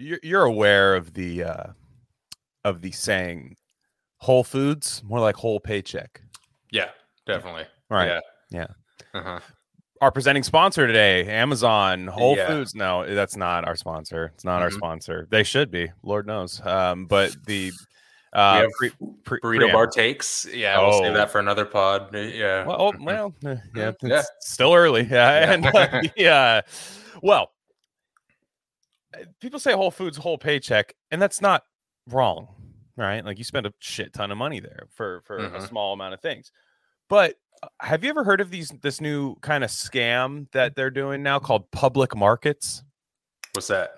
you're, you're aware of the uh of the saying whole foods more like whole paycheck Yeah, definitely. right Yeah. Yeah. Uh-huh. our presenting sponsor today amazon whole Yeah. foods no that's not our sponsor it's not our Mhm. sponsor they should be lord knows um but the uh pre- pre- burrito preamp- bar takes. Yeah, we'll Oh. save that for another pod. Yeah. well, oh, Mhm. well eh, yeah, Mhm. Yeah. still early yeah, Yeah. and uh, yeah well people say whole foods whole paycheck and that's not wrong right? Like you spend a shit ton of money there for for a Mhm. small amount of things. But uh, have you ever heard of these this new kind of scam that they're doing now called public markets? What's that?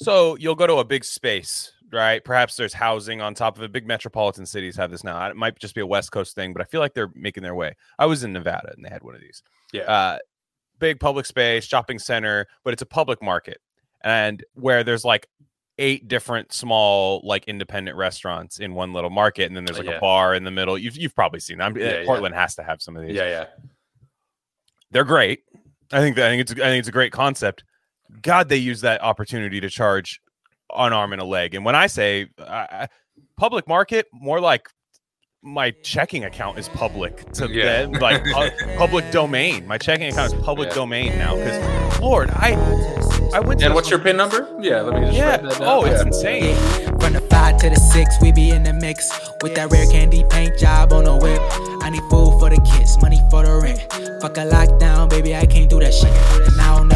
so you'll go to a big space right? Perhaps there's housing on top of it. Big metropolitan cities have this now. It might just be a west coast thing but i feel like they're making their way. I was in nevada and they had one of these. Yeah. uh, big public space, shopping center, but it's a public market, and where there's like eight different small like independent restaurants in one little market, and then there's Uh, like yeah. a bar in the middle. You've you've probably seen them. Yeah, yeah. Portland has to have some of these. yeah, yeah. They're great. I think that I think it's I think it's a great concept. God, they use that opportunity to charge an arm and a leg. And when I say uh, uh, public market, more like my checking account is public to Yeah. them, like pu- public domain. My checking account is public Yeah. domain now because Lord, I I went to And what's your pin number? Yeah, let me just yeah. write that down. Oh, it's Yeah. insane. From the five to the six, we be in the mix with that rare candy paint job on the whip. I need food for the kids, money for the rent. Fuck a lockdown, baby, I can't do that shit. And I don't never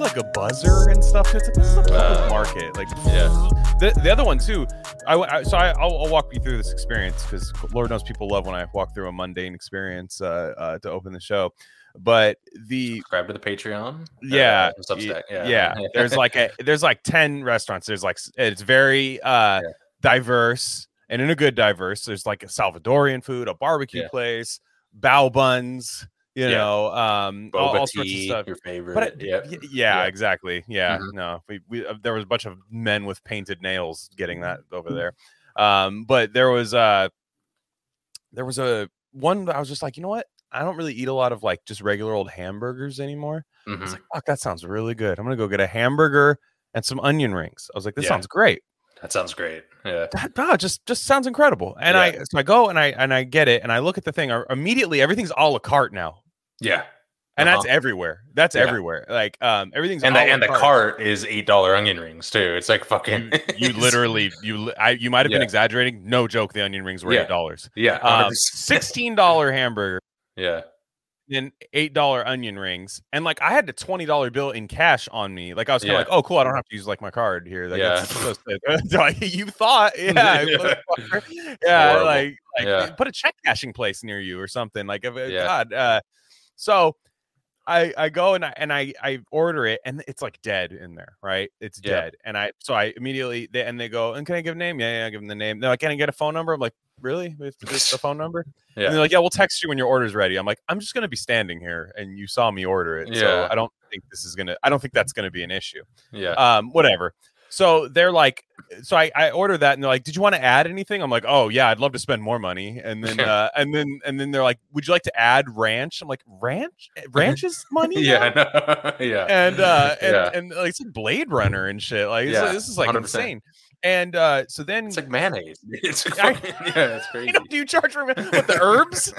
Like they hand you like a buzzer and stuff. It's like this is a public Uh, market. Like yeah. The, the other one too. I, I- so I, I'll, I'll walk you through this experience because Lord knows people love when I walk through a mundane experience uh, uh, to open the show. But the Subscribe to the Patreon. yeah, Uh, Substack. y- Yeah. there's like a there's like ten restaurants. There's like it's very uh Yeah. diverse and in a good diverse. There's like a Salvadorian food, a barbecue Yeah. place, bao buns. You Yeah. know, um, all, all sorts of stuff. your favorite. But it, yeah. yeah, Yeah. exactly. Yeah, Mhm. no, we, we uh, there was a bunch of men with painted nails getting that over there. Um, but there was uh there was a one I was just like, you know what? I don't really eat a lot of like just regular old hamburgers anymore. I was Mhm. like, fuck, that sounds really good. I'm gonna go get a hamburger and some onion rings. I was like, this Yeah. sounds great. That sounds great. Yeah. That ah, just just sounds incredible. And I so I go and I and I get it and I look at the thing. uh, Immediately, everything's a la carte now. Yeah. And that's Uh-huh. everywhere. That's Yeah. everywhere. Like um everything's And the and the cart is eight dollar onion rings too. It's like fucking. you, you literally you I you might have been exaggerating. No joke, the onion rings were Yeah. eight dollars. Yeah. Um, sixteen dollar hamburger Yeah. and eight dollar onion rings, and like I had the twenty dollar bill in cash on me. Like I was kind of Yeah. like, oh cool, I don't have to use like my card here. Like, Yeah. so you thought, yeah, Yeah. yeah, like like Yeah. put a check cashing place near you or something. Like, if- Yeah. God, uh, so. I, I go and I and I, I order it and it's like dead in there, right? It's Yeah. dead. And I so I immediately they and they go, and can I give a name? Yeah, yeah, I give them the name. They're like, can I get a phone number? I'm like, really? We have to get the phone number? And Yeah. they're like, yeah, we'll text you when your order's ready. I'm like, I'm just gonna be standing here and you saw me order it. So Yeah. I don't think this is gonna I don't think that's gonna be an issue. Yeah. Um, whatever. So they're like, so I, I order that and they're like, did you want to add anything? I'm like, oh yeah, I'd love to spend more money. And then uh and then and then they're like, would you like to add ranch? I'm like, ranch? Eh, Ranch is money? yeah. now?" I know. yeah. and uh and, Yeah. and like it's like Blade Runner and shit. Like Yeah, this is like 100%. insane. And uh so then It's like mayonnaise. It's I- yeah, it's crazy. you know, do you charge for what the herbs?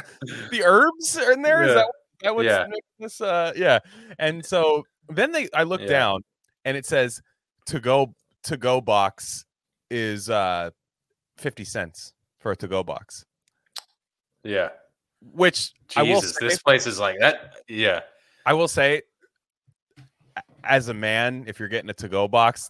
the herbs are in there? Is Yeah. that that what's Yeah. making this? Uh, yeah. And so then they, I look Yeah. down, and it says to go to go box is uh fifty cents for a to go box, yeah. which I will Jesus, say, this place is like that. Yeah. I will say. As a man, if you're getting a to go box,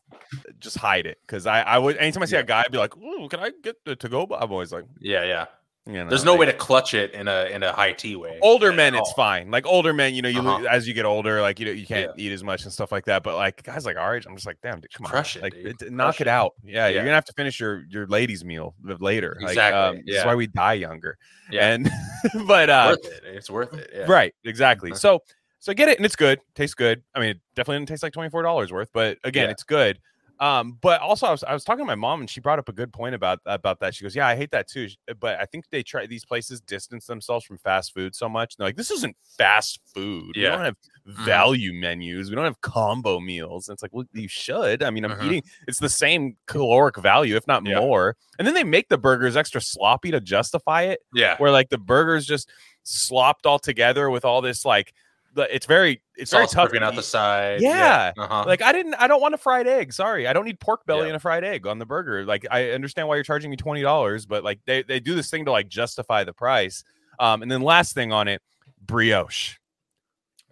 just hide it. Because I, I would anytime I see Yeah. a guy, I'd be like, "Ooh, can I get the to go?" box? I'm always like, Yeah. Yeah. You know, There's no like- way to clutch it in a in a high tea way. older men it's fine like older men you know you Uh-huh. as you get older like you know you can't eat as much and stuff like that but like guys like our age i'm just like damn dude, come Crush on it, like dude. knock Crush it out yeah, you're gonna have to finish your your ladies meal later like Exactly, um, this is yeah. why we die younger Yeah. and but uh worth it. It's worth it. Yeah. right exactly Mhm. so so get it and it's good tastes good i mean it definitely didn't taste like $24 worth but again Yeah. it's good um but also I was, I was talking to my mom and she brought up a good point about about that she goes yeah i hate that too but i think they try these places distance themselves from fast food so much they're like this isn't fast food we don't have Mhm. value menus we don't have combo meals and it's like well you should i mean i'm Mhm. eating it's the same caloric value if not Yeah. more and then they make the burgers extra sloppy to justify it Yeah. where like the burgers just slopped all together with all this like it's very it's very tough out the side. Yeah. Uh-huh. like i didn't i don't want a fried egg sorry i don't need pork belly Yeah. and a fried egg on the burger like i understand why you're charging me $20 but like they, they do this thing to like justify the price um and then last thing on it brioche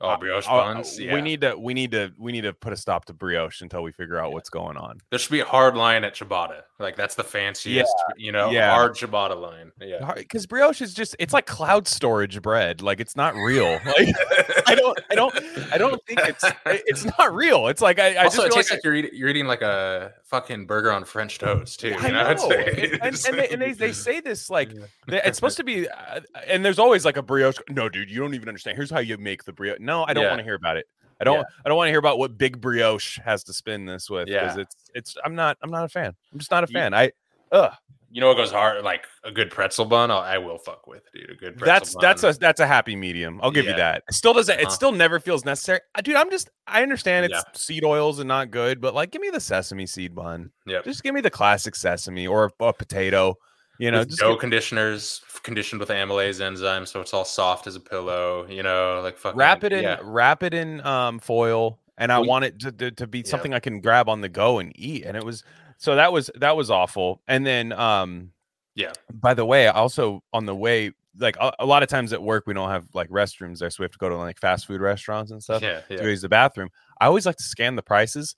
oh, brioche Uh, uh, buns. we need to we need to we need to put a stop to brioche until we figure out what's going on There should be a hard line at ciabatta. Like that's the fanciest, you know, yeah. hard ciabatta line. Yeah. because brioche is just it's like cloud storage bread like it's not real like i don't i don't i don't think it's it's not real it's like i, I also, just it tastes like like, you're eating you're eating like a fucking burger on French toast too. You I know, know. And, and, and, they, and they, they say this like they- it's supposed to be, uh, and there's always like a brioche. No, dude, you don't even understand. Here's how you make the brioche. No, I don't Yeah. want to hear about it. I don't. Yeah. I don't want to hear about what big brioche has to spin this with. because Yeah. it's it's. I'm not. I'm not a fan. I'm just not a You- fan. I. Ugh. You know what goes hard? Like a good pretzel bun. I'll, I will fuck with, dude. A good pretzel That's that's a that's a happy medium. I'll give you that. It still doesn't. It Uh-huh. still never feels necessary. Dude, I'm just. I understand it's Yeah. seed oils and not good, but like, give me the sesame seed bun. Yeah. Just give me the classic sesame or a, a potato. You know, dough give- conditioners conditioned with amylase enzyme, so it's all soft as a pillow. You know, like fucking wrap it in Yeah. wrap it in um foil and i We- want it to, to, to be Yeah. something i can grab on the go and eat and it was so that was that was awful and then um Yeah. by the way also on the way like a, a lot of times at work we don't have like restrooms there so we have to go to like fast food restaurants and stuff Yeah, to yeah. go use the bathroom i always like to scan the prices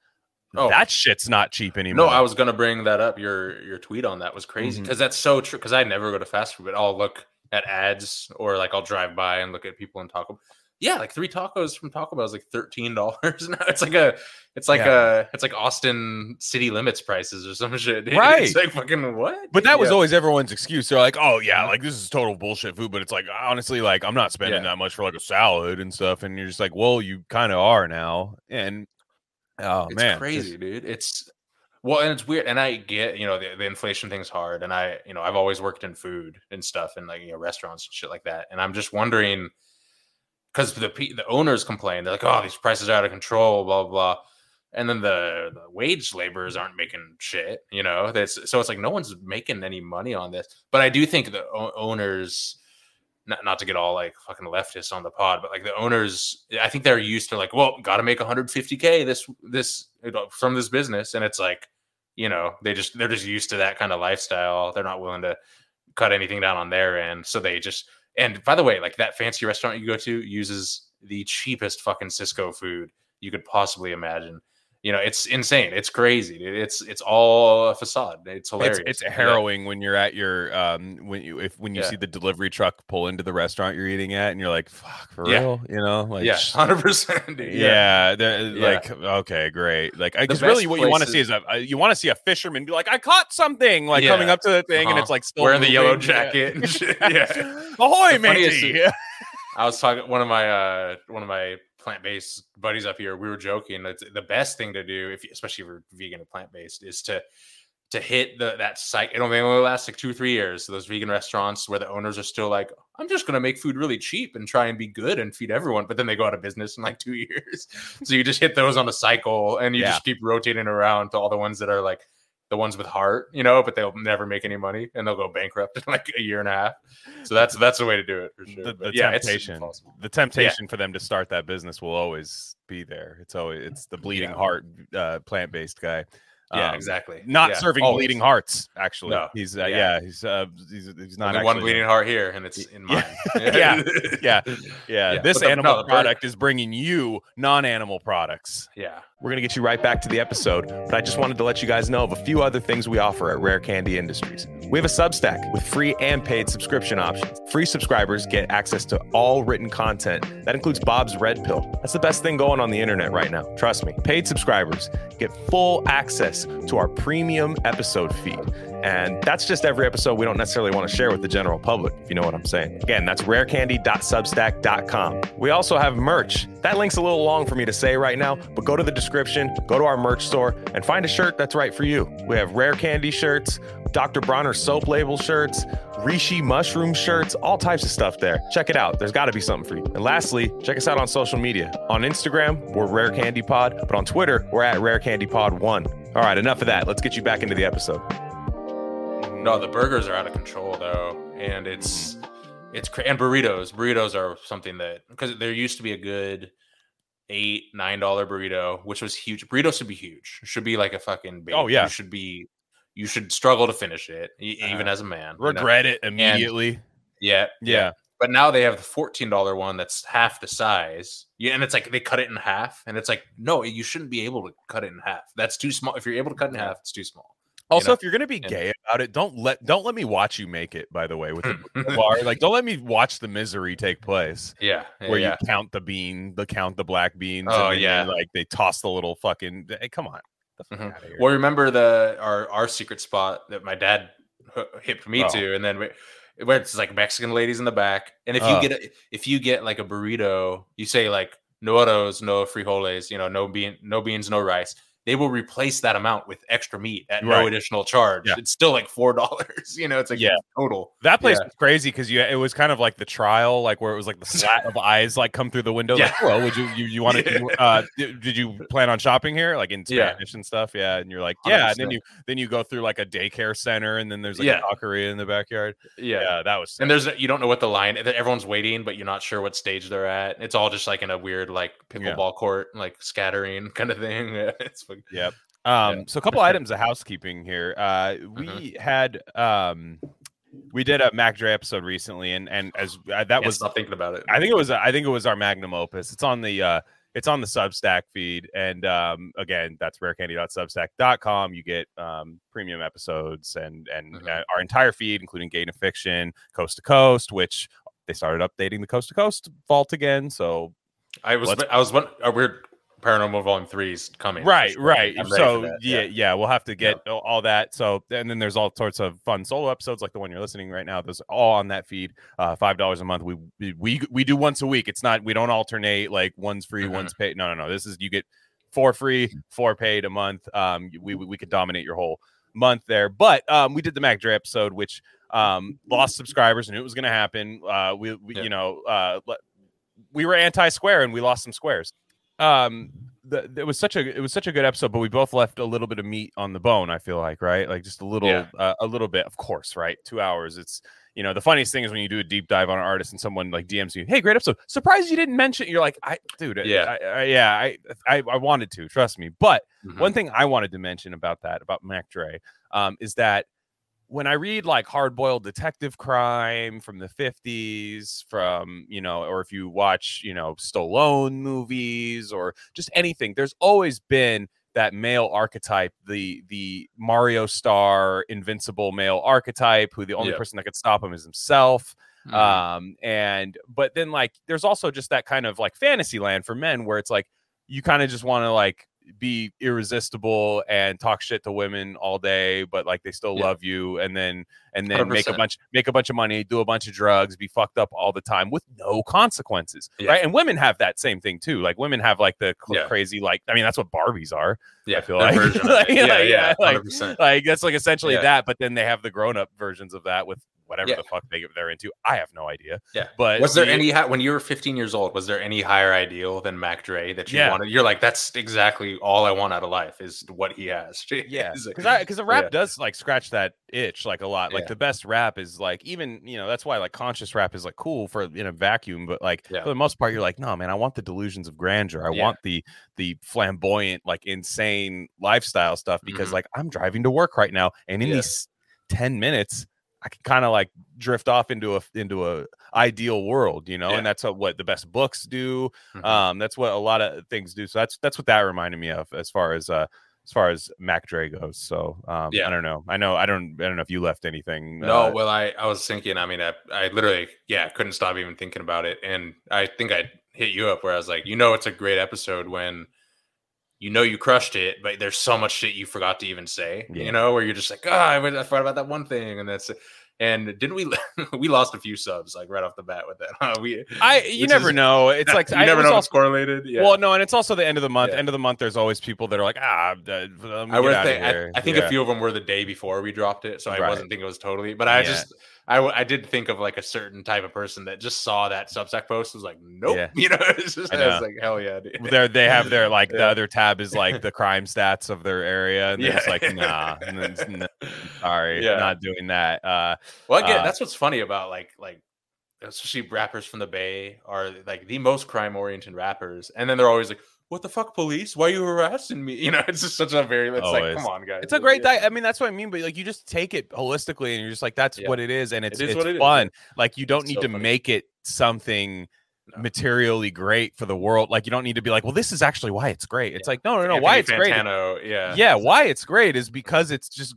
Oh. that shit's not cheap anymore No, I was gonna bring that up. Your your tweet on that was crazy because that's so true. Because I never go to fast food, but I'll look at ads or like I'll drive by and look at people in Taco. Yeah, like three tacos from Taco Bell is like thirteen dollars now. It's like a, it's like a, it's like Austin city limits prices or some shit. dude. Right. It's like fucking what? But that was always everyone's excuse. They're like, "Oh yeah, Mhm. like this is total bullshit food." But it's like honestly, like I'm not spending Yeah. that much for like a salad and stuff. And you're just like, "Well, you kind of are now." And oh it's man, crazy, just- dude. It's well, and it's weird. And I get, you know, the, the inflation thing's hard. And I, you know, I've always worked in food and stuff and like, you know, restaurants and shit like that. And I'm just wondering because the the owners complain, they're like, oh, these prices are out of control, blah, blah, blah. And then the, the wage laborers aren't making shit, you know. That's so it's like no one's making any money on this. But I do think the o- owners, not, not to get all like fucking leftists on the pod, but like the owners, I think they're used to like, well, got to make 150k this this from this business, and it's like, you know, they just they're just used to that kind of lifestyle. They're not willing to cut anything down on their end, so they just. And by the way, like that fancy restaurant you go to uses the cheapest fucking Sysco food you could possibly imagine. You know, it's insane. It's crazy. It's it's all a facade. It's hilarious. it's, it's Yeah. harrowing when you're at your um when you if when you Yeah. see the delivery truck pull into the restaurant you're eating at and you're like, "Fuck, for Yeah. real?" You know, like yeah, hundred percent. Yeah, they're Yeah. like okay, great. Like, because really, what you want to see is a, uh, you want to see a fisherman be like, "I caught something!" Like coming up to the thing, and Uh-huh. it's like still Wearing the yellow moving. Yeah. jacket. Yeah. ahoy, matey! I was talking one of my uh one of my plant based buddies up here. We were joking that the best thing to do, if especially if you're vegan or plant based, is to to hit the that cycle. It only lasts like two three years. So those vegan restaurants where the owners are still like, I'm just gonna make food really cheap and try and be good and feed everyone, but then they go out of business in like two years. so you just hit those on a cycle and you Yeah. just keep rotating around to all the ones that are like the ones with heart, you know, but they'll never make any money and they'll go bankrupt in like a year and a half. So that's that's the way to do it for sure. the, the yeah, temptation, the temptation for them to start that business will always be there. It's always it's the bleeding Yeah. heart uh, plant based guy. Yeah, Um, exactly. Not Yeah, serving always. bleeding hearts. Actually, No. he's uh, Yeah. yeah. he's uh, he's he's not Only one bleeding heart here, and it's in mine. Yeah. Yeah, yeah. Yeah, This but animal no, the product is bringing you non-animal products. yeah. We're going to get you right back to the episode, but I just wanted to let you guys know of a few other things we offer at Rare Candy Industries. We have a Substack with free and paid subscription options. Free subscribers get access to all written content. That includes Bob's Red Pill. That's the best thing going on the internet right now. Trust me. Paid subscribers get full access to our premium episode feed. And that's just every episode we don't necessarily want to share with the general public, if you know what I'm saying. Again, that's rarecandy.substack.com. We also have merch. That link's a little long for me to say right now, but go to the description, go to our merch store, and find a shirt that's right for you. We have Rare Candy shirts, Dr. Bronner soap label shirts, Rishi mushroom shirts, all types of stuff there. Check it out. There's got to be something for you. And lastly, check us out on social media. On Instagram, we're Rare Candy Pod, but on Twitter, we're at Rare Candy Pod 1. All right, enough of that. Let's get you back into the episode. No, the burgers are out of control though, and it's it's cra- and burritos. Burritos are something that because there used to be a good eight nine dollar burrito, which was huge. Burritos should be huge. Should be like a fucking. Baby. Oh, yeah. You should be. You should struggle to finish it, even Uh, as a man. you know? Regret it immediately. Yeah, Yeah. But now they have the fourteen dollar one that's half the size. Yeah, and it's like they cut it in half, and it's like no, you shouldn't be able to cut it in half. That's too small. If you're able to cut it in half, it's too small. Also, know? if you're gonna be And- gay about it, don't let don't let me watch you make it. By the way, with the bar, like don't let me watch the misery take place Yeah, yeah, where yeah. you count the bean, the count the black beans. Oh, and yeah. they, like they toss the little fucking. Hey, come on, Get the fuck Mhm. Well, remember the our our secret spot that my dad hipped me Oh. to, and then we, where it's like Mexican ladies in the back, and if you Oh. get a, if you get like a burrito, you say like no arroz, no frijoles, you know, no bean, no beans, no rice. They will replace that amount with extra meat at no additional charge. Yeah. It's still like four dollars. You know, it's like Yeah. total. That place Yeah. was crazy because you it was kind of like the trial, like where it was like the slat of eyes like come through the window. Yeah. Like, hello, would you you, you want to? Uh, did, you plan on shopping here, like in. Spanish and stuff? Yeah, and you're like, yeah, and then you then you go through like a daycare center, and then there's like Yeah. a taqueria in the backyard. Yeah. Yeah, that was. And there's you don't know what the line. Everyone's waiting, but you're not sure what stage they're at. It's all just like in a weird like pickleball court, like scattering kind of thing. it's Yep. Um, Yeah. so a couple items of housekeeping here. Uh, we Mm-hmm. had um, we did a Mac Dre episode recently, and and as uh, that was, stop thinking about it. I think it was, I think it was our magnum opus. It's on the uh, it's on the Substack feed, and um, again, that's rarecandy.substack.com. You get um, premium episodes and and Mhm. uh, our entire feed, including Gain of Fiction, Coast to Coast, which they started updating the Coast to Coast vault again. So I was Let's- I was one a weird paranormal volume three is coming. right sure. right. I'm ready for so that, yeah, yeah. we'll have to get all- all that. So and then there's all sorts of fun solo episodes like the one you're listening right now. Those all on that feed. Uh five dollars a month. We, we we do once a week. It's not we don't alternate like one's free Mhm. one's paid. No no no. This is you get four free four paid a month. Um we we, we could dominate your whole month there. But um we did the mac dre episode which um lost subscribers and it was going to happen. Uh we, we Yeah. you know uh we were anti-square and we lost some squares um the, it was such a it was such a good episode but we both left a little bit of meat on the bone i feel like right like just a little Yeah. uh, a little bit of course right two hours it's you know the funniest thing is when you do a deep dive on an artist and someone like dms you hey great episode surprised you didn't mention you're like i dude Yeah. I, I, yeah I, I i wanted to trust me but Mhm. one thing I wanted to mention about that, about Mac Dre, um, is that when I read like hard boiled detective crime from the 50s, from, you know, or if you watch, you know, Stallone movies or just anything, there's always been that male archetype, the the Mario star invincible male archetype, who the only Yeah. person that could stop him is himself Mhm. um and but then like there's also just that kind of like fantasy land for men where it's like you kind of just want to like be irresistible and talk shit to women all day but like they still Yeah. love you and then and then make a bunch make a bunch of money do a bunch of drugs be fucked up all the time with no consequences Yeah. right and women have that same thing too like women have like the cl- Yeah. crazy like i mean that's what barbies are yeah, I feel like- like- yeah, like, yeah, like- 100%. like that's like essentially that but then they have the grown-up versions of that with whatever Yeah. the fuck they they're into. I have no idea. Yeah. But Was there the- any when you were 15 years old? Was there any higher ideal than Mac Dre that you Yeah. wanted? You're like, that's exactly all I want out of life is what he has. Yeah, because because the rap yeah. does like scratch that itch like a lot. Like the best rap is like even you know that's why like conscious rap is like cool for in a vacuum, but like for the most part you're like no man, I want the delusions of grandeur. I want the the flamboyant like insane lifestyle stuff because Mhm. like I'm driving to work right now, and in these ten minutes I can kind of like drift off into a into a ideal world, you know, Yeah. and that's what, what the best books do. Mhm. Um, that's what a lot of things do. So that's that's what that reminded me of as far as uh as far as Mac Dre goes. So um, Yeah. I don't know. I know I don't I don't know if you left anything. No, uh, well, I, I was thinking, I mean, I, I literally, yeah, couldn't stop even thinking about it. And I think I hit you up where I was like, you know, it's a great episode when you know you crushed it, but there's so much shit you forgot to even say, Yeah. you know, where you're just like, oh, I, forgot about that one thing. And that's it. And didn't we, we lost a few subs like right off the bat with that. Huh? We, I you never is- know. It's like you I, never know if also- it's correlated. Yeah. Well, no, and it's also the end of the month. Yeah. End of the month, there's always people that are like, ah, uh, let me I would get outta think I. I think Yeah. a few of them were the day before we dropped it, so I Right. wasn't thinking it was totally. But I Yeah. just I, w- I did think of like a certain type of person that just saw that Substack post was like, nope, Yeah. you know, it's just was like, hell yeah, dude. They're, they have their like the Yeah. other tab is like the crime stats of their area, and Yeah. it's like nah, and then it's, "No, sorry, Yeah. not doing that. Uh, Well, again, Uh, that's what's funny about like like especially rappers from the Bay are like the most crime oriented rappers, and then they're always like, "What the fuck, police? Why are you harassing me?" You know, it's just such a very. It's like, come on, guys. It's a great di- I mean, that's what I mean. But like, you just take it holistically, and you're just like, that's Yeah. what it is, and it's is it's what it is, fun. Like, you don't It's need so to funny. make it something No. materially great for the world. Like, you don't need to be like, well, this is actually why it's great. It's Yeah. like, no, no, no. Anthony why it's great? Fantano, yeah, Yeah, why it's great is because it's just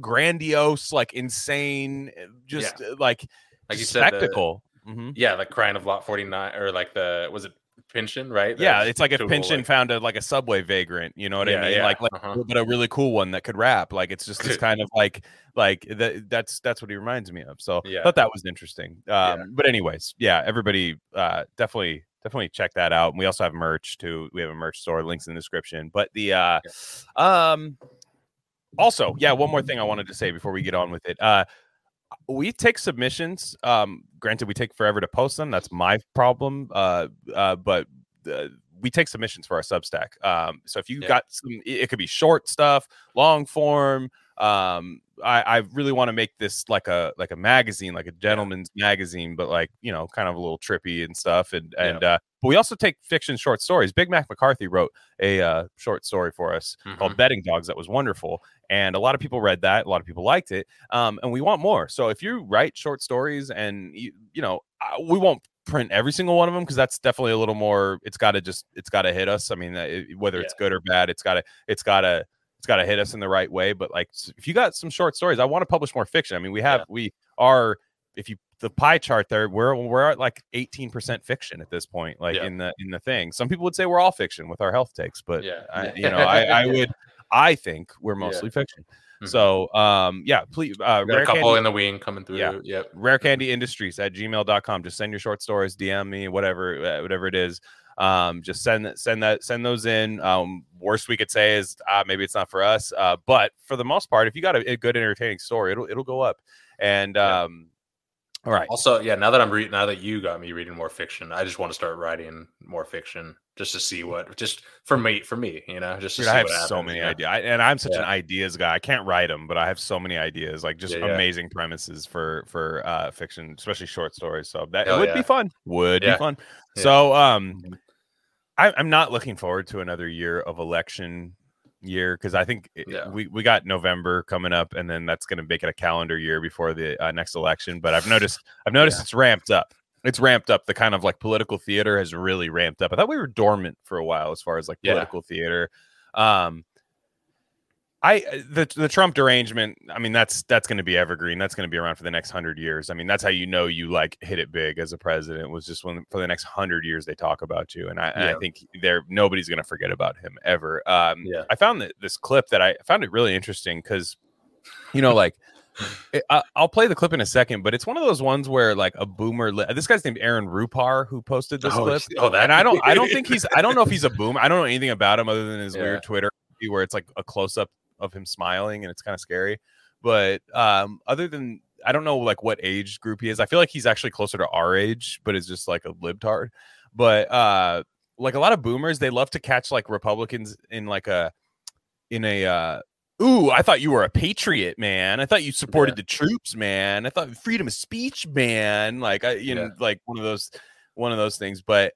grandiose, like insane, uh, just uh, like Like you said, the- spectacle. Mhm. yeah, like crying of lot forty nine, or like the was it Pynchon, right? Yeah, it's like if cool, Pynchon like- found a like a subway vagrant, you know what Yeah, I mean? yeah, Like, like uh-huh. but a really cool one that could rap. Like it's just this kind of like like that. That's that's what he reminds me of. So Yeah. thought that was interesting. Um, Yeah. But anyways, yeah, everybody uh, definitely definitely check that out. And we also have merch too. We have a merch store. Links in the description. But the uh, um, also yeah, one more thing I wanted to say before we get on with it. Uh, we take submissions. Um, granted, we take forever to post them. That's my problem. Uh, uh, but uh, we take submissions for our Substack. Um, so if you Yeah. got some, it it could be short stuff, long form. Um, I, I really want to make this like a like a magazine, like a gentleman's magazine, but like you know, kind of a little trippy and stuff. And Yeah. and uh, but we also take fiction short stories. Big Mac McCarthy wrote a uh, short story for us called Mhm. Betting Dogs that was wonderful, and a lot of people read that. A lot of people liked it, um, and we want more. So if you write short stories, and you, you know, we won't print every single one of them because that's definitely a little more. It's got to just, it's got to hit us. I mean, uh, it- whether it's good or bad, it's got to, it's got to. It's got to hit us in the right way, but like if you got some short stories, I want to publish more fiction. I mean, we have Yeah. we are if you the pie chart there, we're we're at like 18% fiction at this point, like Yeah. in the in the thing. Some people would say we're all fiction with our health takes, but Yeah. I, you know, I, I would I think we're Yeah. mostly fiction. Mhm. So um yeah, please uh a couple candy, in the wing coming through. Yeah. Yep. rare candy industries at gmail.com. Just send your short stories, DM me, whatever, uh, whatever it is. Um, just send send that, send those in. Um, worst we could say is uh, maybe it's not for us. Uh, but for the most part, if you got a, a good entertaining story, it'll it'll go up. And Yeah. um, all right, Also, yeah, now that I'm reading, now that you got me reading more fiction, I just want to start writing more fiction just to see what, just for me, for me, you know, just to Dude, see I have what so many you know? ideas, I, and I'm such an ideas guy. I can't write them, but I have so many ideas, like just Yeah, yeah. amazing premises for for uh, fiction, especially short stories. So that Hell would yeah. be fun. Would Yeah. be fun. Yeah. So um, I, I'm not looking forward to another year of election year because I think it- Yeah. we we got November coming up, and then that's going to make it a calendar year before the uh, next election. But I've noticed I've noticed Yeah. it's ramped up. It's ramped up. The kind of like political theater has really ramped up. I thought we were dormant for a while as far as like Yeah. political theater. Um, I uh, the the Trump derangement. I mean, that's that's going to be evergreen. That's going to be around for the next hundred years. I mean, that's how you know you like hit it big as a president. Was just when for the next hundred years they talk about you, and I, and I think there nobody's going to forget about him ever. Um, Yeah. I found that this clip that I found it really interesting because, you know, like. it- I, I'll play the clip in a second, but it's one of those ones where like a boomer. Li- this guy's named Aaron Rupar who posted this Oh, clip, oh, that and I don't, I don't think he's, I don't know if he's a boomer. I don't know anything about him other than his Yeah. weird Twitter where it's like a close up of him smiling and it's kind of scary. But um, other than I don't know like what age group he is. I feel like he's actually closer to our age, but is just like a libtard. But uh like a lot of boomers, they love to catch like Republicans in like a in a uh ooh, I thought you were a patriot, man. I thought you supported the troops, man. I thought freedom of speech, man. Like I you know, like one of those one of those things. But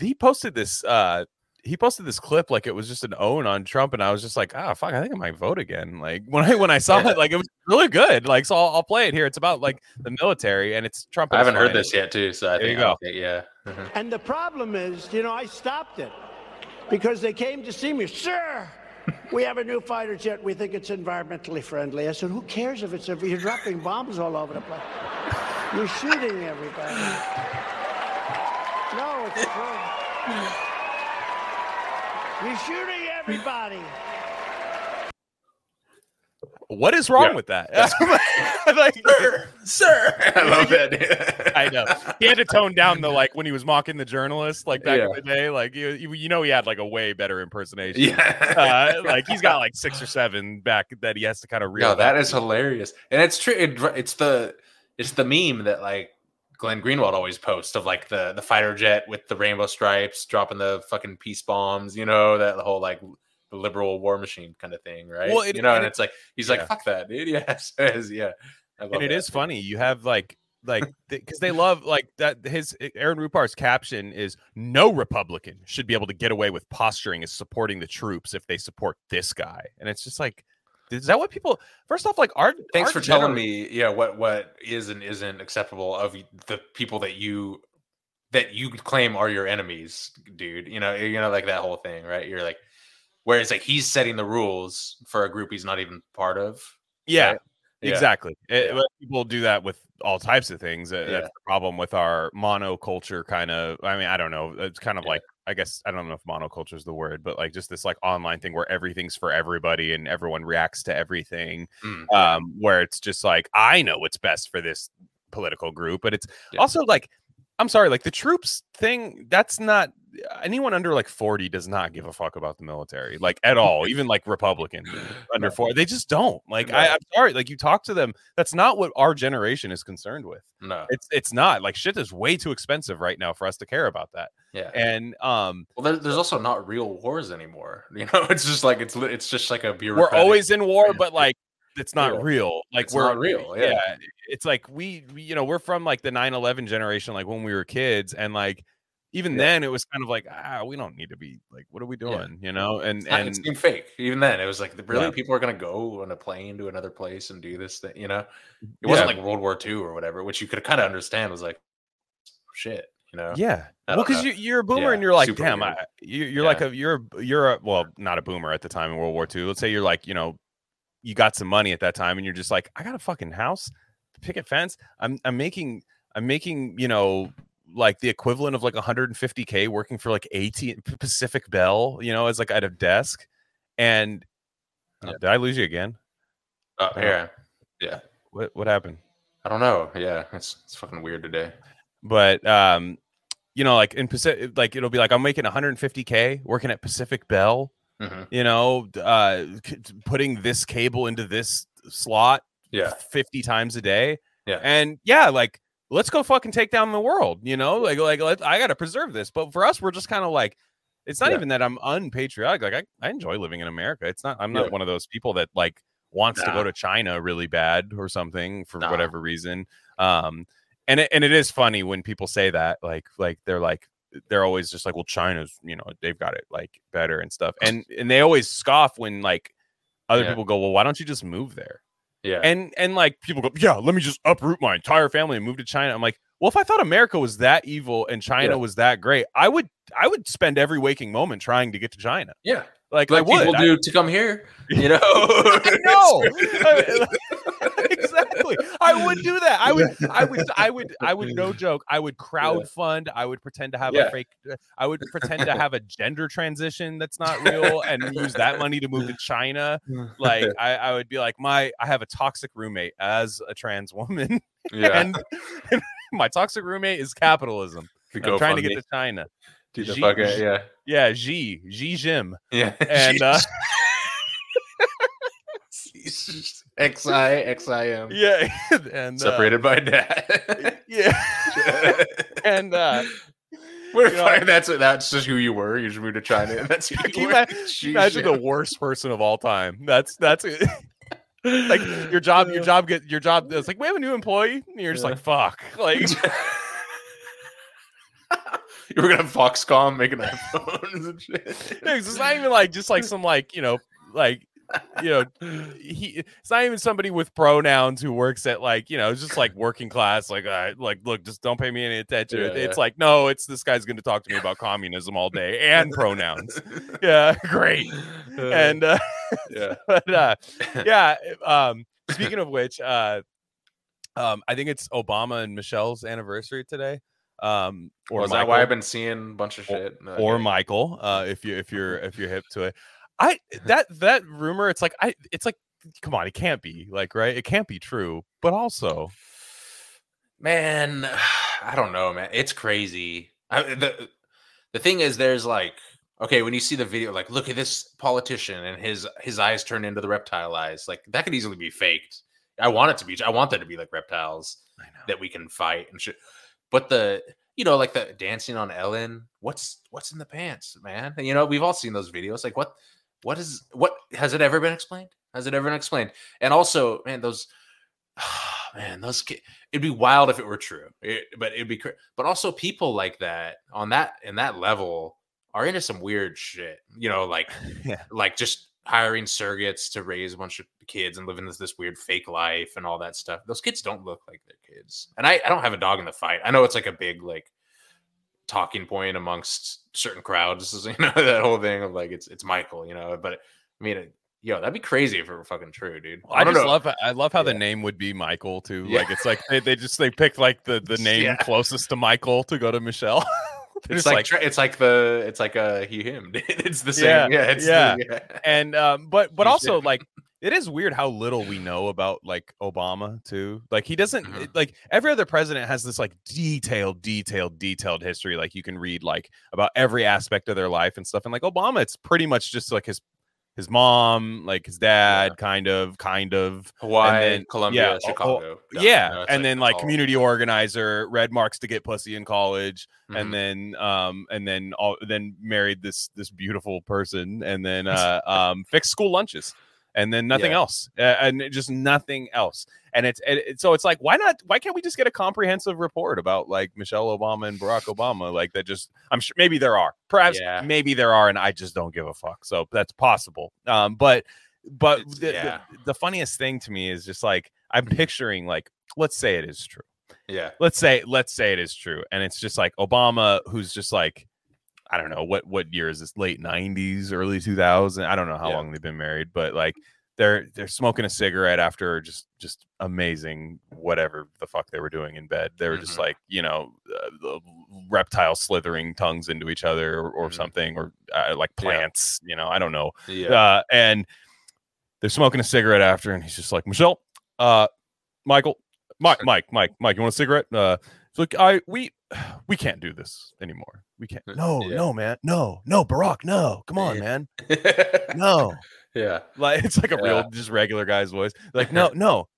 he posted this uh he posted this clip like it was just an own on Trump, and I was just like, ah, fuck, I think I might vote again. Like when I when I saw Yeah. it, like it was really good. Like so, I'll, I'll play it here. It's about like the military, and it's Trump. I haven't heard this yet too, so I There you think, go. I think yeah. Mhm. And the problem is, you know, I stopped it because they came to see me. Sir, we have a new fighter jet. We think it's environmentally friendly. I said, who cares if it's if you're dropping bombs all over the place? You're shooting everybody. No, it's true. You're shooting everybody. What is wrong Yeah. with that? like, Sir, I love that. I know he had to tone down the like when he was mocking the journalist, like back in the day. Like you, you you know, he had like a way better impersonation. Yeah. Uh, like he's got like six or seven back that he has to kind of reel. No, that back is to. hilarious, and it's true. It, it's the it's the meme that like Glenn Greenwald always posts of like the the fighter jet with the rainbow stripes dropping the fucking peace bombs. You know that whole like liberal war machine kind of thing, right? Well, it- you know, and and it- it's like he's yeah. like fuck that, dude. Yes, yeah. And it that. is funny. You have like like because they love like that. His eh, Aaron Rupar's caption is no Republican should be able to get away with posturing as supporting the troops if they support this guy, and it's just like. Is that what people? First off, like our Thanks our for telling me, yeah, what what is and isn't acceptable of the people that you that you claim are your enemies, dude. You know, you know, like that whole thing, right? You're like, whereas like he's setting the rules for a group he's not even part of. Yeah, right? Exactly. It- Yeah. but people do that with all types of things. Yeah. That's the problem with our monoculture kind of. I mean, I don't know. It's kind of Yeah. like I guess I don't know if monoculture is the word, but like just this like online thing where everything's for everybody and everyone reacts to everything. Mm, Um, where it's just like I know what's best for this political group, but it's Yeah. also like I'm sorry, like the troops thing. That's not anyone under like 40 does not give a fuck about the military, like at all. Even like Republican under No. four, they just don't. Like. I, I'm sorry, like you talk to them. That's not what our generation is concerned with. no, It's it's not like shit is way too expensive right now for us to care about that. yeah. And um, Well, there, there's also not real wars anymore. You know, it's just like it's it's just like a we're always in war, but like it's not Yeah. real. Like It's we're not real, yeah. It's like we, we, you know, we're from like the 9-11 generation, like when we were kids, and like even Yeah. then it was kind of like, ah, we don't need to be like, what are we doing? You know? And It's not- and it seemed fake. Even then, it was like really Yeah. people are gonna go on a plane to another place and do this thing. You know, it wasn't Yeah. like World War II or whatever, which you could kind of understand was like shit. You know, Yeah. Well, because you, you're a boomer Yeah, and you're like, damn. I, you, you're like a you're a, you're a well, not a boomer at the time in World War II. Let's say you're like, you know, you got some money at that time, and you're just like, I got a fucking house, picket fence. I'm I'm making I'm making you know like the equivalent of like 150k working for like AT Pacific Bell, you know, as like at a desk. And uh, did I lose you again? Uh, Yeah. yeah, What what happened? I don't know. Yeah, it's it's fucking weird today. but um you know like in pacific like it'll be like i'm making 150k working at pacific bell Mhm. you know uh c- putting this cable into this slot Yeah, 50 times a day. Yeah. and yeah like let's go fucking take down the world you know? Like like let, i gotta preserve this. But for us we're just kind of like it's not Yeah. even that i'm unpatriotic. Like I, I enjoy living in america. It's not i'm not Yeah. one of those people that like wants to go to china really bad or something for Nah. whatever reason. Um and it, and it is funny when people say that like like they're like they're always just like well china's you know they've got it like better and stuff. And and they always scoff when like other Yeah. people go well why don't you just move there yeah, and and like people go yeah let me just uproot my entire family and move to china i'm like well if i thought america was that evil and china Yeah. was that great i would i would spend every waking moment trying to get to china yeah. Like, Like i would people I- do to come here. You know, I know. I- exactly. I would do that. I would. I would. I would. I would. No joke. I would crowd fund. I would pretend to have a fake. I would pretend to have a gender transition that's not real and use that money to move to China. Like I, I would be like my. I have a toxic roommate as a trans woman, yeah. and my toxic roommate is capitalism. I'm trying to get GoFundMe. to China. Do the fucking yeah, Yeah, Xi, Xi Jim, yeah. and uh, X I X I M. Yeah, and uh, Separated by dad. yeah, and uh, We're you know. That's that's just who you were. You just moved to China. and That's who you you were. ima- Jeez, imagine yeah. the worst person of all time. That's that's like your job. Your job get your job. It's like we have a new employee. And you're just Yeah. like fuck. Like you were gonna Foxconn making iPhones and shit. it's not even like just like some like you know like you know he it's not even somebody with pronouns who works at like you know it's just like working class like uh, like look just don't pay me any attention. Yeah, it's yeah. like no it's this guy's going to talk to me about communism all day and pronouns. Yeah great. And uh yeah, but uh yeah um speaking of which uh um i think it's obama and michelle's anniversary today um or was that why I've been seeing a bunch of shit? No, or yeah. Michael, uh, if you if you're if you're hip to it. I that that rumor, it's like I it's like come on, it can't be like right, it can't be true. But also, man i don't know man it's crazy I, the the thing is there's like okay when you see the video like look at this politician and his his eyes turn into the reptile eyes like that could easily be faked i want it to be i want that to be like reptiles I know. that we can fight and shit but the you know like the dancing on ellen what's what's in the pants man? And, you know we've all seen those videos like what what is what has it ever been explained? Has it ever been explained? And also man those man those ki- it'd be wild if it were true It- but it'd be but also people like that on that in that level are into some weird shit you know like Yeah. like just hiring surrogates to raise a bunch of kids and living this, this weird fake life and all that stuff those kids don't look like their kids and I, I don't have a dog in the fight i know it's like a big like talking point amongst certain crowds you know that whole thing of like it's it's michael you know but i mean it, yo that'd be crazy if it were fucking true dude I, don't just know. love I love how the name would be Michael too. Yeah. Like it's like they, they just they picked like the the name Yeah. closest to Michael to go to Michelle. It's just like, it's like the it's like a he him it's the same Yeah, yeah it's yeah. the, yeah. and um but but also like it is weird how little we know about like obama too like he doesn't Mhm. it- like every other president has this like detailed detailed detailed history like you can read like about every aspect of their life and stuff and like obama it's pretty much just like his his mom like his dad kind of kind of hawaii then- columbia yeah, oh, oh, chicago yeah, it's and then like community organizer red marks to get pussy in college Mhm. and then um and then all then married this this beautiful person and then uh um fixed school lunches and then nothing Yeah. else uh, and just nothing else. And it's and so it's like why not why can't we just get a comprehensive report about like michelle obama and barack obama like that just i'm sure maybe there are. Perhaps Yeah. maybe there are and i just don't give a fuck. So that's possible. Um but but the, the- the funniest thing to me is just like i'm picturing like let's say it is true. Yeah. Let's say let's say it is true and it's just like obama who's just like i don't know what what year is this late 90s early 2000 i don't know how Yeah. long they've been married but like they're they're smoking a cigarette after just just amazing whatever the fuck they were doing in bed they were just Mhm. like you know uh, reptile slithering tongues into each other or, or Mhm. something or uh, like Yeah. plants you know i don't know yeah uh, and they're smoking a cigarette after, and he's just like, Michelle, uh, Michael, Mike, Mike, Mike, Mike, you want a cigarette? Uh, it's like I we we can't do this anymore. We can't. Uh, no, Yeah. no, man, no, no, Barack, no, come on, man, no. yeah Like it's like a Yeah. real, just regular guy's voice. Like, no, no,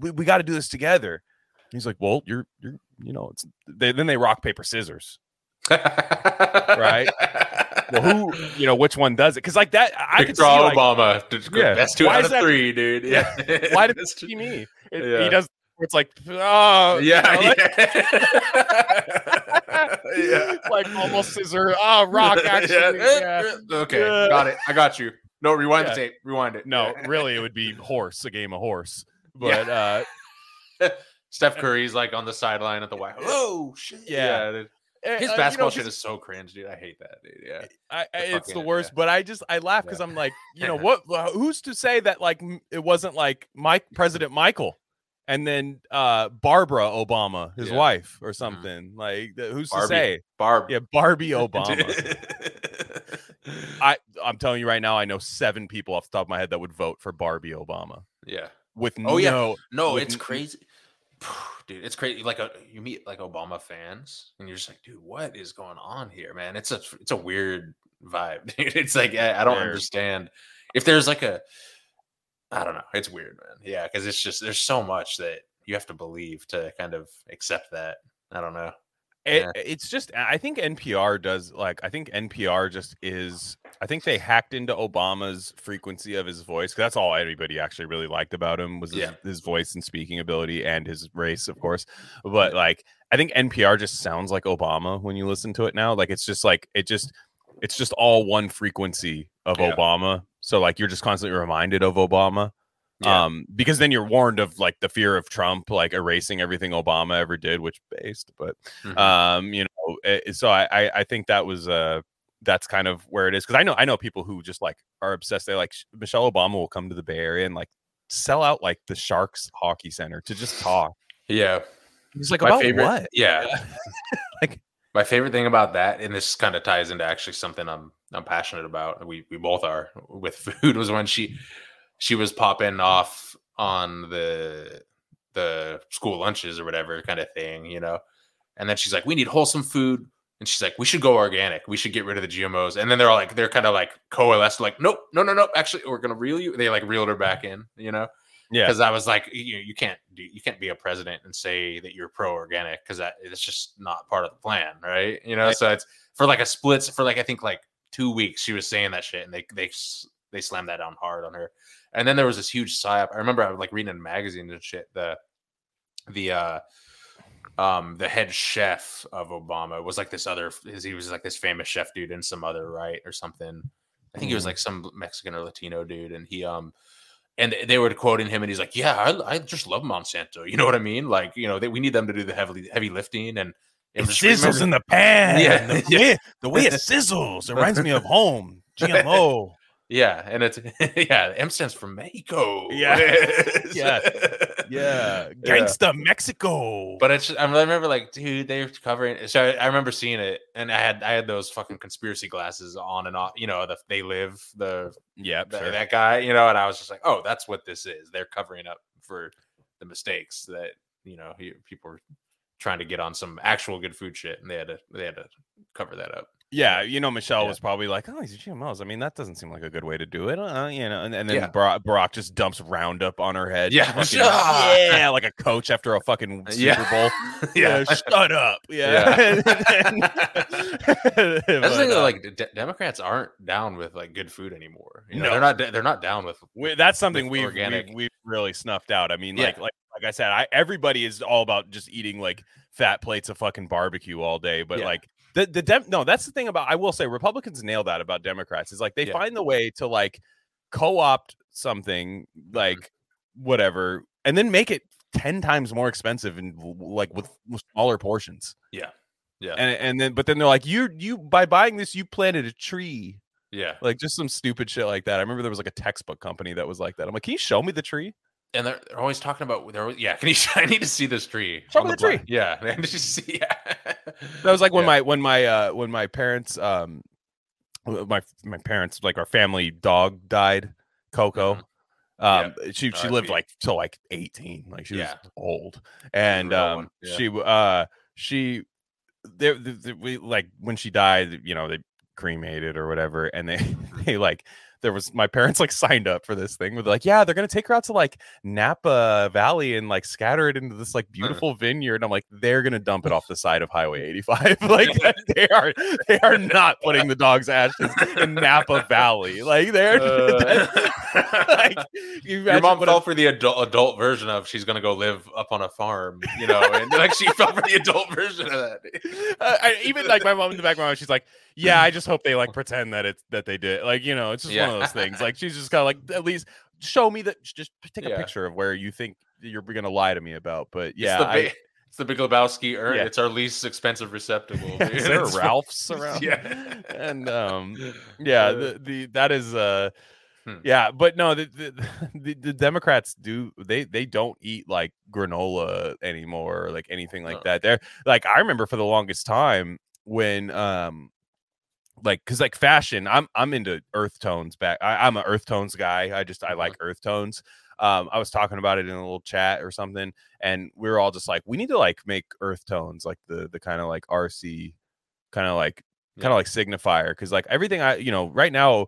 we, we got to do this together. He's like, well, you're you're you know, it's they, then they rock paper scissors. right Well, who you know which one does it? Because like that, I could like, Obama. Just Yeah. Best two Why out of that- three, dude. Yeah. why did That's too- be me? It- Yeah. He does. It's like, oh, you Yeah. know, like- yeah. yeah. like almost scissor. Oh, rock actually. yeah. Okay. Yeah. Got it. I got you. No, rewind Yeah. the tape. Rewind it. No, really, it would be horse, a game of horse. Yeah. But uh, Steph Curry's like on the sideline at the White House. Oh shit. Yeah. eh, His uh, you basketball know, shit is so cringe, dude. I hate that, dude. Yeah. I, I, the it's the worst. yeah. But I just I laugh because I'm like, you know what? Who's to say that like it wasn't like Mike President Michael, and then uh Barbara Obama, his Yeah. wife, or something like who's Barbie. to say? Barb. Yeah, Barbie Obama. I I'm telling you right now, I know seven people off the top of my head that would vote for Barbie Obama yeah. with Oh, yeah. no No, it's n- crazy. Dude, it's crazy. Like a you meet like Obama fans, and you're just like, dude, what is going on here, man? It's a it's a weird vibe. Dude. It's like I, I don't understand. If there's like a I don't know. It's weird, man. Yeah, because it's just there's so much that you have to believe to kind of accept that. I don't know. It, Yeah. It's just I think NPR does like I think NPR just is I think they hacked into Obama's frequency of his voice. that's all anybody actually really liked about him was his, Yeah. his voice and speaking ability and his race of course but like I think NPR just sounds like Obama when you listen to it now like it's just like it just it's just all one frequency of Yeah. Obama so like you're just constantly reminded of Obama Yeah. um because then you're warned of like the fear of Trump like erasing everything Obama ever did which based but Mhm. um you know eh, so I, I i think that was uh that's kind of where it is because i know i know people who just like are obsessed they like sh- michelle obama will come to the bay area and like sell out like the sharks hockey center to just talk yeah. he's like My about favorite, what Yeah. Like- my favorite thing about that, and this kind of ties into actually something I'm I'm passionate about. We we both are with food. Was when she she was popping off on the the school lunches or whatever kind of thing, you know. And then she's like, "We need wholesome food." And she's like, "We should go organic. We should get rid of the GMOs." And then they're all like, they're kind of like coalesced, like, "Nope, no, no, no. Actually, we're gonna reel you." They like reeled her back in, you know yeah because I was like, you, you can't do, you can't be a president and say that you're pro organic because that it's just not part of the plan, right? You know, so it's for like a split for like I think like two weeks she was saying that shit and they they they slammed that down hard on her, and then there was this huge psyop. I remember I was like reading in magazines and shit the the uh um the head chef of Obama was like this other he was like this famous chef dude in some other right or something. I think he was Mhm. like some Mexican or Latino dude, and he um and they were quoting him, and he's like, "Yeah, I, I just love Monsanto." You know what I mean? Like, you know, they, we need them to do the heavy heavy lifting, and it I'm sizzles remember- in the pan Yeah, the, yeah. way, the way it sizzles it reminds me of home gmo yeah, and it's yeah, M stands for Mexico. Yeah. yeah, yeah gangsta mexico But it's I remember like, dude, they're covering. So I, I remember seeing it, and I had I had those fucking conspiracy glasses on and off. You know, the they live the yeah th- sure. that guy. You know, and I was just like, oh, that's what this is. They're covering up for the mistakes that you know people were trying to get on some actual good food shit, and they had to they had to cover that up. Yeah, you know, Michelle Yeah. was probably like, "Oh, these GMOs. I mean, that doesn't seem like a good way to do it." Uh, you know, and, and then Yeah. Barack, Barack just dumps Roundup on her head. Yeah. fucking- Ah. yeah, like a coach after a fucking Super Yeah. Bowl. yeah. shut up. Yeah, That's the thing, But, though, uh, like de- Democrats aren't down with like good food anymore. You know, No. they're not. They're not down with. we, that's something organic. we've we've really snuffed out. I mean, like like like I said, I everybody is all about just eating like fat plates of fucking barbecue all day, but like. The, the dem- no that's the thing about I will say Republicans nail that about Democrats is like they Yeah. find the way to like co-opt something Mm-hmm. like whatever and then make it 10 times more expensive and like with, with smaller portions Yeah. Yeah. and and then but then they're like you you by buying this you planted a tree Yeah. like just some stupid shit like that i remember there was like a textbook company that was like that i'm like can you show me the tree And they're, they're always talking about. They're always, yeah. Can you? I need to see this tree. Show me the pla- tree. Yeah. I need to see. Yeah. that was like when Yeah. my when my uh when my parents um my my parents like our family dog died coco Mhm. um she she lived like till like 18 like she Yeah. was old and um yeah. she uh she there the, the, we like when she died you know they cremated or whatever and they Mm-hmm. they like there was my parents like signed up for this thing with like yeah they're gonna take her out to like napa valley and like scatter it into this like beautiful vineyard. I'm like they're gonna dump it off the side of highway 85 like they are they are not putting the dog's ashes in napa valley. Like they're Uh, like you Your mom a- fell for the adult adult version of she's gonna go live up on a farm, you know, and like she fell for the adult version of that. Uh, I, even like my mom in the back of my mind, she's like, "Yeah, I just hope they like pretend that it's that they did." Like, you know, it's just one of those things. Like, she's just kind of like, at least show me that. Just take a Yeah. picture of where you think you're gonna lie to me about. But yeah, it's the, big, it's the Big Lebowski. Urn. Yeah. It's our least expensive receptacle. Yeah, is there Ralph's around? Yeah. and um, yeah, Uh, the, the that is uh, Hmm. yeah, but no, the, the the the Democrats do they they don't eat like granola anymore or like anything like No. that. They're like I remember for the longest time when um like because like fashion i'm i'm into earth tones back I, i'm an earth tones guy i just i Mhm. like earth tones um i was talking about it in a little chat or something and we were all just like we need to like make earth tones like the the kind of like rc kind of like kind of like signifier because like everything i you know right now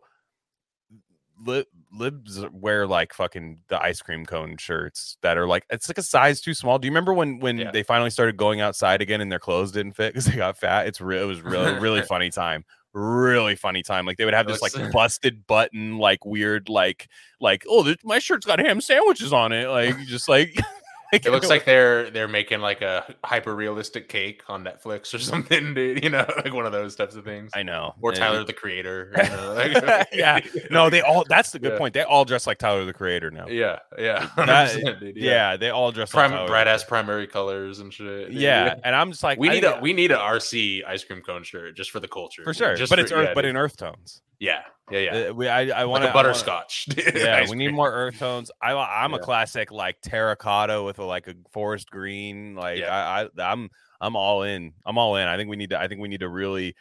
lib, libs wear like fucking the ice cream cone shirts that are like it's like a size too small. Do you remember when when Yeah. they finally started going outside again and their clothes didn't fit because they got fat? It's real. It was really really funny time. Really funny time. Like they would have this like busted button, like weird, like like oh this, my shirt's got ham sandwiches on it. Like just like It looks like they're they're making like a hyper realistic cake on Netflix or something, dude. You know, like one of those types of things. I know. Or And- Tyler the Creator. you know, like- yeah. No, they all. That's the good Yeah. point. They all dress like Tyler the Creator now. Yeah, yeah, That- dude, Yeah, they all dress Prime, like bright ass primary colors and shit. dude, Yeah, and I'm just like, we I need a we need a RC ice cream cone shirt just for the culture, for sure, just but for- it's earth, yeah, but in earth tones. Yeah, yeah, yeah, Uh, we, I, I want like a butterscotch. Yeah, we need more earth tones. I, I'm a classic like terracotta with a, like a forest green. Like Yeah. I, I, I'm, I'm all in. I'm all in. I think we need to. I think we need to really.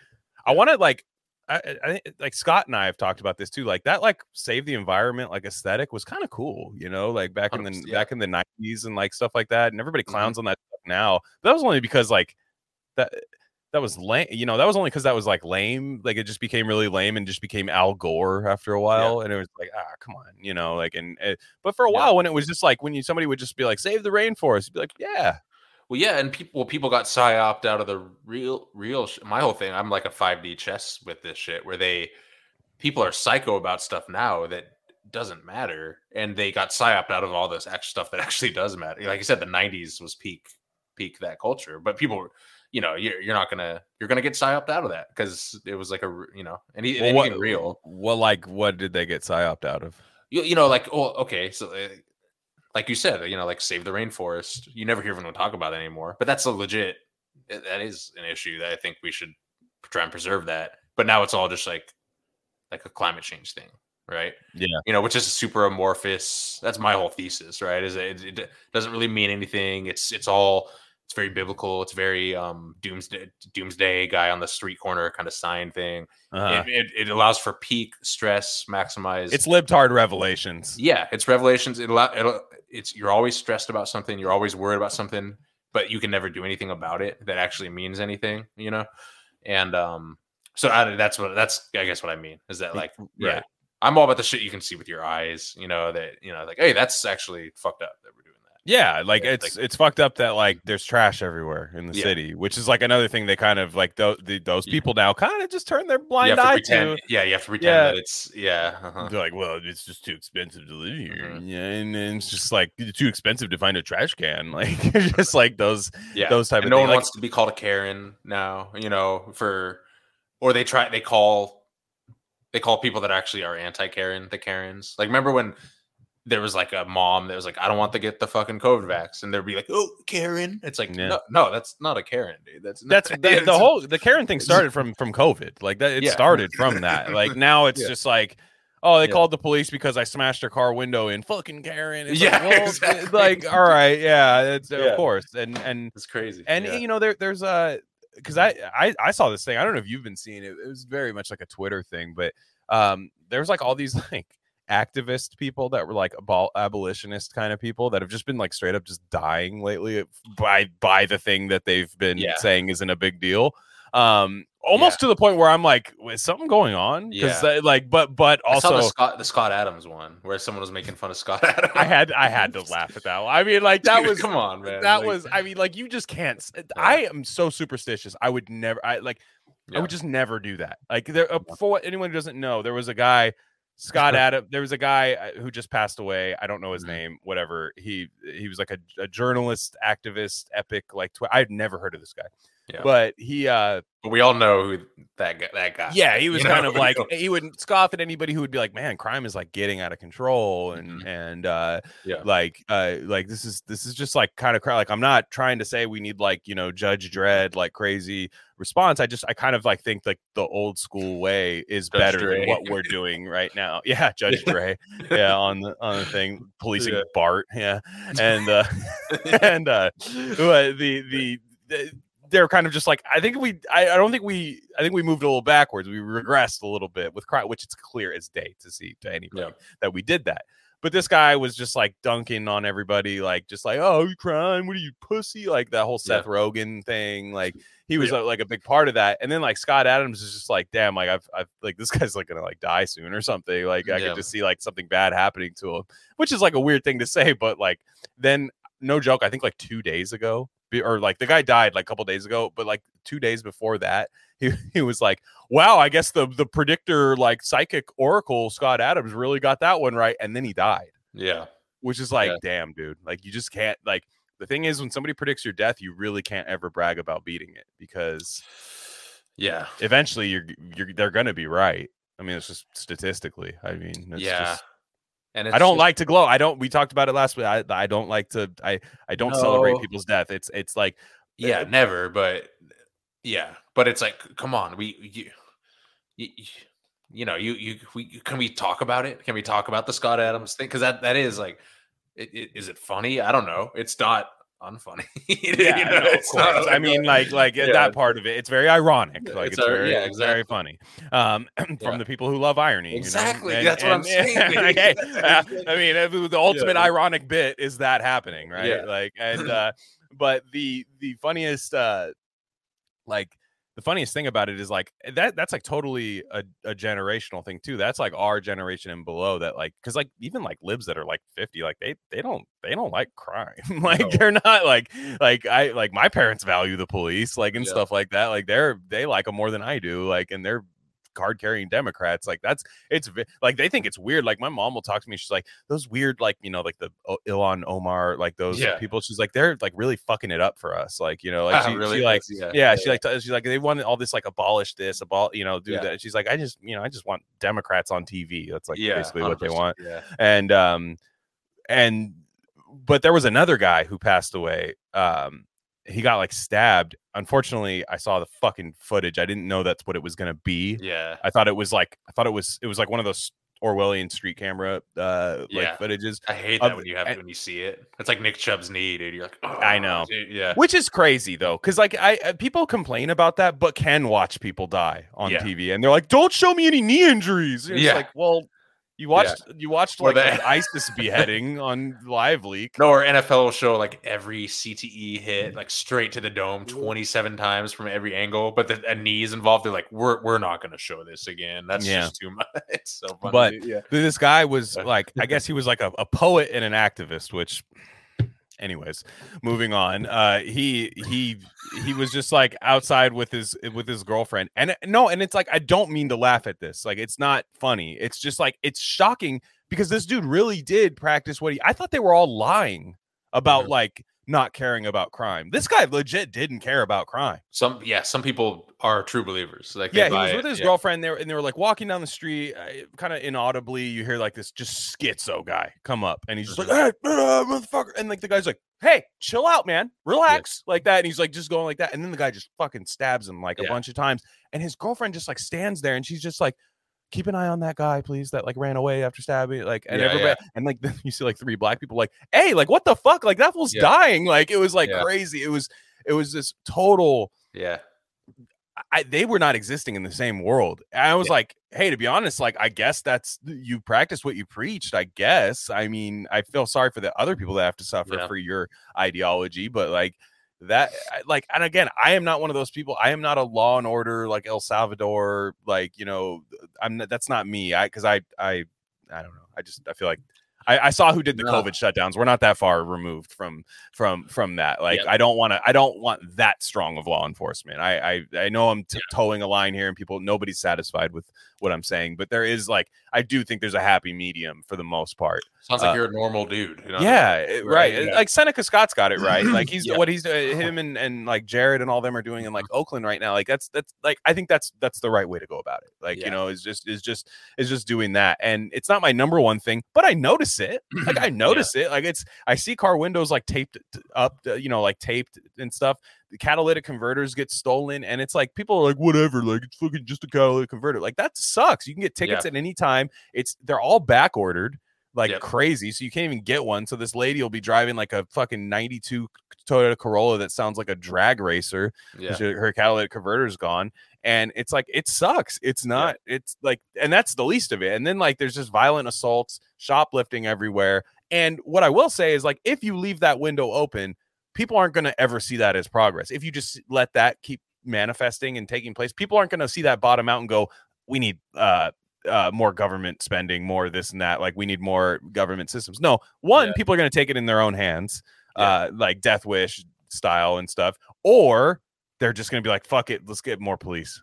I want to like. I, I think like Scott and I have talked about this too. Like that, like save the environment, like aesthetic was kind of cool. You know, like back in the yeah. back in the '90s and like stuff like that. And everybody Mhm. clowns on that now. But that was only because like that that was lame. You know, that was only because that was like lame. Like it just became really lame and just became Al Gore after a while. And it was like, ah, come on, you know, like and uh, but for a Yeah. while when it was just like when you somebody would just be like, save the rainforest, you'd be like, yeah, Well, yeah, and people well, people got psyoped out of the real real. Sh- my whole thing, I'm like a 5D chess with this shit, where they people are psycho about stuff now that doesn't matter, and they got psyoped out of all this actual stuff that actually does matter. Like I said, the 90s was peak peak that culture, but people, were- you know, you're you're not gonna you're gonna get psyoped out of that because it was like a you know, and Well, anything what real. Well, like what did they get psyoped out of? you, you know like oh okay so uh, like you said you know like save the rainforest you never hear anyone talk about it anymore but that's a legit uh, that is an issue that i think we should try and preserve that but now it's all just like like a climate change thing right Yeah. you know which is super amorphous that's my whole thesis right is it, it doesn't really mean anything it's it's all it's very biblical it's very um doomsday doomsday guy on the street corner kind of sign thing Uh-huh. it, it, it allows for peak stress maximize It's libtard revelations. yeah, it's revelations. It it'll, it's you're always stressed about something. You're always worried about something, but you can never do anything about it that actually means anything. You know, and um, so I, that's what that's I guess what I mean is that like yeah, right. I'm all about the shit you can see with your eyes. You know that you know like hey, that's actually fucked up that we're doing. Yeah, like Yeah, it's like- it's fucked up that like there's trash everywhere in the Yeah. city, which is like another thing they kind of like those the, those people now kind of just turn their blind to eye pretend. to. Yeah, you have to pretend Yeah. that it's yeah. uh-huh. They're like, well, it's just too expensive to live here. Mhm. Yeah, and then it's just like too expensive to find a trash can. Like just like those yeah those type and of no thing, one like- wants to be called a karen now you know for or they try they call they call people that actually are anti-karen the karens like remember when there was like a mom that was like i don't want to get the fucking covid vax and they'd be like oh karen it's like Yeah. no no that's not a karen dude that's that's not, the, it's- the whole the Karen thing started from from COVID. Like that, it Yeah. started from that. Like now it's Yeah. just like. Oh, they called the police because I smashed their car window in. Fucking Karen. It's Yeah, like, well, exactly. like all right, yeah, it's, of course, and and it's crazy and you know there there's a because I, I i saw this thing i don't know if you've been seeing it it was very much like a twitter thing but um there's like all these like activist people that were like abol- abolitionist kind of people that have just been like straight up just dying lately by by the thing that they've been Yeah. saying isn't a big deal um almost to the point where i'm like is something going on because Yeah. like but but saw the also scott the scott adams one where someone was making fun of scott adams i had i had to laugh at that one. i mean like that Dude, was come on man that like, was i mean like you just can't Yeah. i am so superstitious i would never i like i would just never do that like there uh, for anyone who doesn't know there was a guy scott adam there was a guy uh, who just passed away i don't know his Mhm. name whatever he he was like a, a journalist activist epic like tw- i'd never heard of this guy Yeah. but he uh but we all know who that guy that guy yeah he was You kind know? of like he would scoff at anybody who would be like man crime is like getting out of control and Mhm. and uh yeah like uh like this is this is just like kind of cry like i'm not trying to say we need like you know judge Dredd like crazy response i just i kind of like think like the old school way is Judge better Dre. than what we're doing right now yeah judge dre yeah on the on the thing policing Yeah. bart yeah and uh and uh the the, the they're kind of just like I think we I, I don't think we I think we moved a little backwards. We regressed a little bit with cry, which it's clear as day to see to anybody Yeah. that we did that. but this guy was just like dunking on everybody, like just like, oh, you crying? What are you pussy? Like that whole Seth Rogen thing. Like he was uh, like a big part of that. And then like Scott Adams is just like, damn, like I've, I've like this guy's like gonna like die soon or something. Like I Yeah. could just see like something bad happening to him, which is like a weird thing to say, but like then no joke, I think like two days ago, or like the guy died like a couple days ago, but like two days before that, he, he was like, wow, I guess the the predictor like psychic oracle Scott Adams really got that one right, and then he died, Yeah. which is like, Yeah. damn, dude, like you just can't like. The thing is, when somebody predicts your death, you really can't ever brag about beating it because Yeah. eventually you're you're they're gonna be right. I mean, it's just statistically. I mean, it's yeah. just- and I don't just- like to glow. I don't. We talked about it last week. I, I don't like to. I I don't celebrate people's death. It's it's like Yeah, uh, never. But yeah, but it's like, come on, we you, you, you know, you you we can we talk about it? Can we talk about the Scott Adams thing? Because that that is like, it, it, is it funny? I don't know. It's not unfunny. You know, no, of course. I mean, like like uh, Yeah. that part of it. It's very ironic. Like it's it's, ir- very yeah, it's very funny. Um, from Yeah. the people who love irony. you know? Exactly, And- that's what I'm and- saying. like, hey, uh, I mean, was the ultimate Yeah. ironic bit is that happening, right? Yeah. Like and uh, but the the funniest uh, like the funniest thing about it is like eh, that that's like totally a, a generational thing too that's like our generation and below that like because like even like libs that are like 50 like they they don't they don't like crime like No. they're not like like i like my parents value the police like and Yeah. stuff like that like they're they like them more than i do like and they're card carrying democrats like that's it's like they think it's weird like my mom will talk to me she's like those weird like you know like the O- Ilhan Omar like those Yeah. people she's like they're like really fucking it up for us like you know like she, really? she like yeah, yeah, she like t- she's like they want all this like abolish this abol you know do Yeah. that she's like i just you know i just want democrats on tv that's like yeah, basically what they want Yeah. and um and but there was another guy who passed away um he got like stabbed unfortunately i saw the fucking footage i didn't know that's what it was going to be Yeah. i thought it was like i thought it was it was like one of those orwellian street camera uh Yeah. like footages I hate that Of- when you have and- when you see it. It's like Nick Chubb's knee, dude. You're like, I "Oh, know. dude," Yeah. which is crazy though because like i uh, people complain about that but can watch people die on Yeah. tv and they're like don't show me any knee injuries it's Yeah. like well you watched you watched Or like they- an isis beheading on live leak No, or NFL will show like every CTE hit mm. like straight to the dome mm. 27 times from every angle, but the a knee's involved. They're like, we're we're not going to show this again. That's Yeah. just too much. It's so funny. But- yeah, this guy was like i guess he was like a, a poet and an activist which anyways moving on uh he he he was just like outside with his with his girlfriend and uh, no and it's like i don't mean to laugh at this like it's not funny it's just like it's shocking because this dude really did practice what he i thought they were all lying about Mhm. like not caring about crime this guy legit didn't care about crime some yeah, some people are true believers. Like, yeah, he was it, with his yeah. girlfriend there, and they were like walking down the street, uh, kind of inaudibly. You hear like this just schizo guy come up, and he's just like, "Hey, uh, motherfucker!" And like the guy's like, "Hey, chill out, man, relax," like that. And he's like just going like that, and then the guy just fucking stabs him like a bunch of times, and his girlfriend just like stands there, and she's just like. Keep an eye on that guy, please. That like ran away after stabbing, like, and Yeah, everybody, and like then you see like three black people, like, hey, like, what the fuck? Like that fool's Yeah. dying. Like it was like Yeah. crazy. It was, it was this total Yeah, I, they were not existing in the same world. And I was Yeah. like, hey, to be honest, like I guess that's you practice what you preached. I guess. I mean, I feel sorry for the other people that have to suffer Yeah. for your ideology, but like that, like, and again, I am not one of those people. I am not a law and order like El Salvador. Like you know, I'm. That's not me. I because I I I don't know. I just I feel like. I, I saw who did the No. COVID shutdowns. We're not that far removed from from from that. Like Yep. I don't want to. I don't want that strong of law enforcement. I I, I know I'm t- towing a line here, and people nobody's satisfied with what I'm saying, but there is like I do think there's a happy medium for the most part. sounds like Uh, you're a normal dude. you know? Yeah, right. right, yeah. Like Seneca Scott's got it right. Like he's Yeah. what he's uh, him and and like Jared and all them are doing in like Oakland right now. Like that's that's like I think that's that's the right way to go about it. Like Yeah. you know, is just is just is just doing that. And it's not my number one thing, but I notice it. Like I notice it. Like it's I see car windows like taped up, uh, you know, like taped and stuff. The catalytic converters get stolen, and it's like people are like, whatever, like it's fucking just a catalytic converter. Like that sucks. You can get tickets at any time. It's they're all back ordered like Yep. crazy. So you can't even get one. So this lady will be driving like a fucking 92 Toyota Corolla that sounds like a drag racer. Yeah. Her her catalytic converter's gone. And it's like it sucks. It's not, it's like, and that's the least of it. And then like there's just violent assaults, shoplifting everywhere. And what I will say is like if you leave that window open, people aren't going to ever see that as progress. If you just let that keep manifesting and taking place, people aren't going to see that bottom out and go, we need uh uh, more government spending, more this and that. Like we need more government systems. No, one, Yeah. people are going to take it in their own hands, Yeah. uh, like Death Wish style and stuff, or they're just going to be like, "Fuck it, let's get more police."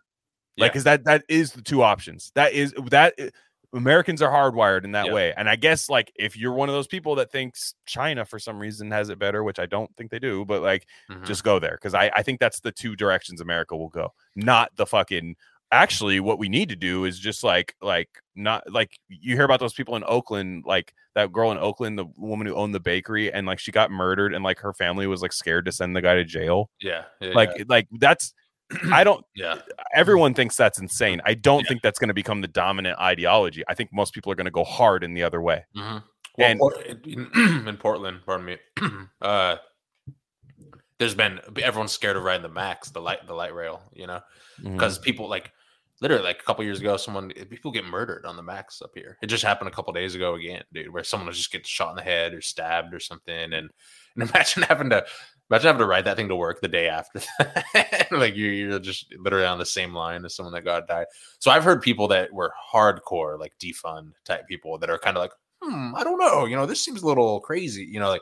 Like, Yeah. because that that is the two options. That is that i- Americans are hardwired in that Yeah. way, and I guess like if you're one of those people that thinks China for some reason has it better, which I don't think they do, but like Mhm. just go there because I, I think that's the two directions America will go. Not the fucking actually what we need to do is just like like not like you hear about those people in Oakland, like that girl in Oakland, the woman who owned the bakery, and like she got murdered and like her family was like scared to send the guy to jail. yeah. yeah, Like like that's I don't yeah. everyone thinks that's insane. I don't Yeah. think that's going to become the dominant ideology. I think most people are going to go hard in the other way. Mhm. Well, And- Port- in, Portland, pardon me, uh, there's been everyone's scared of riding the Max, the light, the light rail, you know, because people like literally like a couple years ago, someone people get murdered on the Max up here. It just happened a couple days ago again, dude, where someone was just getting shot in the head or stabbed or something, and and imagine having to imagine having to ride that thing to work the day after, like you, you're just literally on the same line as someone that got died. So I've heard people that were hardcore, like defund type people that are kind of like, hmm, I don't know, you know, this seems a little crazy, you know, like,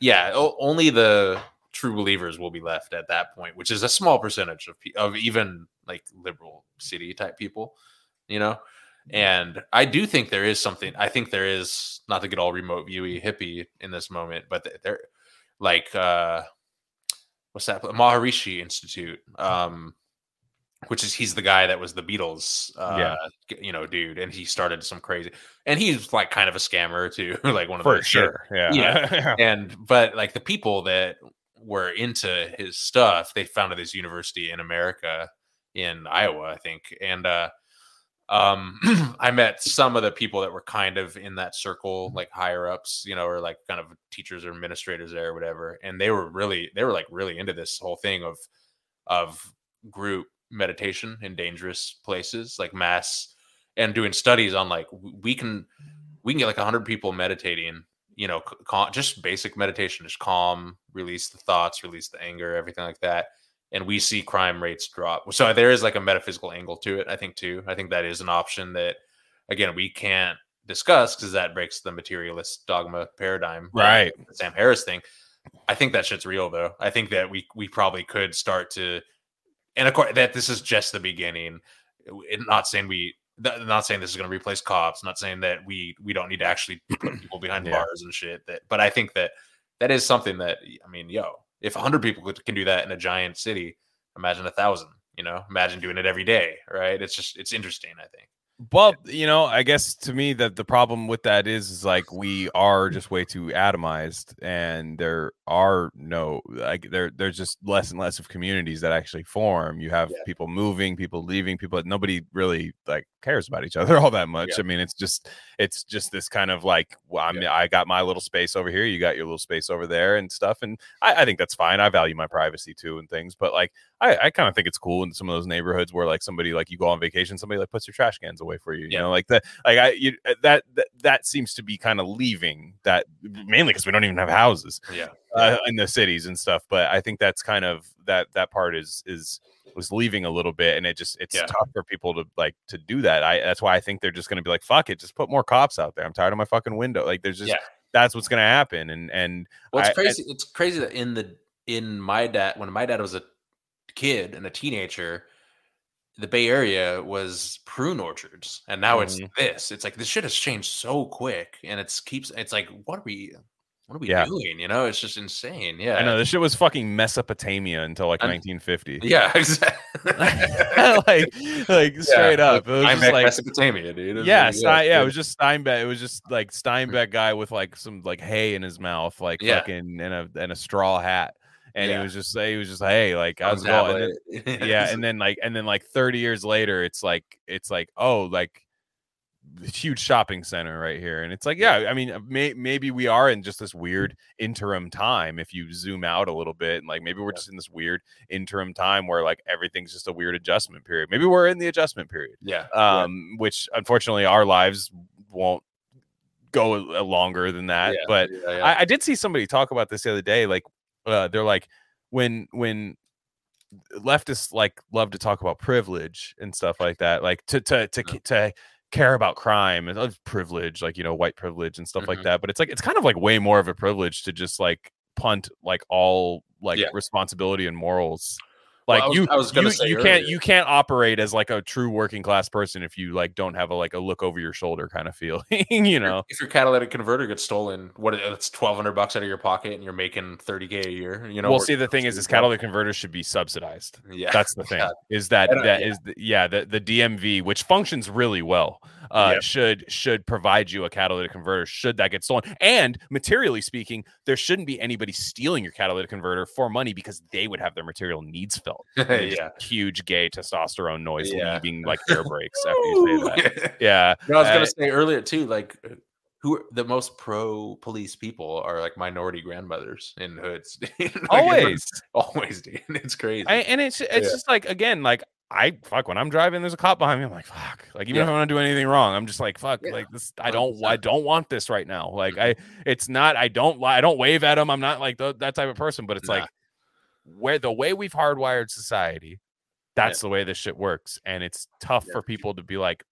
yeah, o- only the true believers will be left at that point, which is a small percentage of pe- of even like liberal city type people, you know. And I do think there is something. I think there is not to get all remote viewy hippie in this moment, but th- there, like, uh what's that? Maharishi Institute. Um, which is he's the guy that was the Beatles, uh, Yeah. you know, dude, and he started some crazy, and he's like kind of a scammer too, like one of For those sure. Yeah. Yeah. and but like the people that were into his stuff they founded this university in america in iowa i think and uh um i met some of the people that were kind of in that circle like higher ups you know or like kind of teachers or administrators there or whatever and they were really they were like really into this whole thing of of group meditation in dangerous places like mass and doing studies on like we can we can get like 100 people meditating you know cal- just basic meditation just calm release the thoughts release the anger everything like that and we see crime rates drop. So there is like a metaphysical angle to it i think too. I think that is an option that again we can't discuss because that breaks the materialist dogma paradigm uh, Right. sam harris thing. I think that shit's real though. I think that we we probably could start to and of course that this is just the beginning. It- not saying we not saying this is going to replace cops not saying that we we don't need to actually put people behind Yeah. bars and shit that but i think that that is something that i mean yo if 100 people could- can do that in a giant city imagine a thousand you know imagine doing it every day right it's just it's interesting i think Well, you know, I guess to me that the problem with that is, is like we are just way too atomized, and there are no like there there's just less and less of communities that actually form. You have Yeah. people moving, people leaving, people nobody really like cares about each other all that much. Yeah. I mean, it's just it's just this kind of like well, I'm, Yeah. I got my little space over here, you got your little space over there, and stuff. And I, I think that's fine. I value my privacy too and things, but like I, I kind of think it's cool in some of those neighborhoods where like somebody like you go on vacation, somebody like puts your trash cans away for you. You Yeah. know, like that. Like I you, uh, that that that seems to be kind of leaving that mainly because we don't even have houses yeah uh, in the cities and stuff. But I think that's kind of that that part is is was leaving a little bit, and it just it's Yeah. tough for people to like to do that. I that's why I think they're just going to be like, fuck it, just put more cops out there. I'm tired of my fucking window. Like there's just Yeah. that's what's going to happen, and and Well, it's I- I- crazy. it's crazy that in the in my dad when my dad was a kid and a teenager, the Bay Area was prune orchards, and now it's Mhm. this. It's like this shit has changed so quick, and it's keeps. It's like what are we? What are we Yeah. doing? You know, it's just insane. Yeah, I know this shit was fucking Mesopotamia until like And- 1950. Yeah, exactly. like like straight up. It was I'm just like Mesopotamia, dude. Yeah, really Stein, yeah, it was just Steinbeck. It was just like mm. Steinbeck guy with like some like hay in his mouth, like Yeah. fucking and a and a straw hat, and Yeah. he was just say he was just like, hey, like I was going, and then, tablet. yeah, and then like and then like 30 years later, it's like it's like oh like huge shopping center right here and it's like yeah i mean may, maybe we are in just this weird interim time if you zoom out a little bit and like maybe we're just in this weird interim time where like everything's just a weird adjustment period maybe we're in the adjustment period Yeah. um which unfortunately our lives won't go a- a longer than that Yeah, but yeah, yeah. I, I did see somebody talk about this the other day. Like, uh, they're like, when when leftists like love to talk about privilege and stuff like that, like to to to Yeah. to care about crime and uh, privilege, like you know, white privilege and stuff like Mhm. that. But it's like it's kind of like way more of a privilege to just like punt like all like Yeah. responsibility and morals. Well, Like I was- you, I was gonna you, say you can't you can't operate as like a true working class person if you like don't have a like a look over your shoulder kind of feeling, you know. if your catalytic converter gets stolen, what it's twelve hundred bucks out of your pocket, and you're making thirty k a year. You know. well, see, the thing is, is catalytic converters should be subsidized. Yeah, That's the thing. Yeah. Is that uh, that yeah. is the, yeah the the DMV, which functions really well, uh, Yeah. should should provide you a catalytic converter. Should that get stolen, and materially speaking, there shouldn't be anybody stealing your catalytic converter for money because they would have their material needs felt. Yeah. huge gay testosterone noise Yeah. leaving like air brakes after you say that. Yeah, No, I was Uh, gonna say earlier too, like uh, who are the most pro police people are like minority grandmothers in hoods. Like, always. always, dude. It's crazy. I, and it's it's Yeah. just like again, like I fuck when I'm driving, there's a cop behind me. I'm like, fuck. Like even if I want to do anything wrong, I'm just like, fuck. Yeah, Like this, I don't, I don't want this right now. Like I, it's not. I don't, I don't wave at them. I'm not like th- that type of person. But it's Nah. like where the way we've hardwired society, that's the way this shit works, and it's tough Yeah. for people to be like,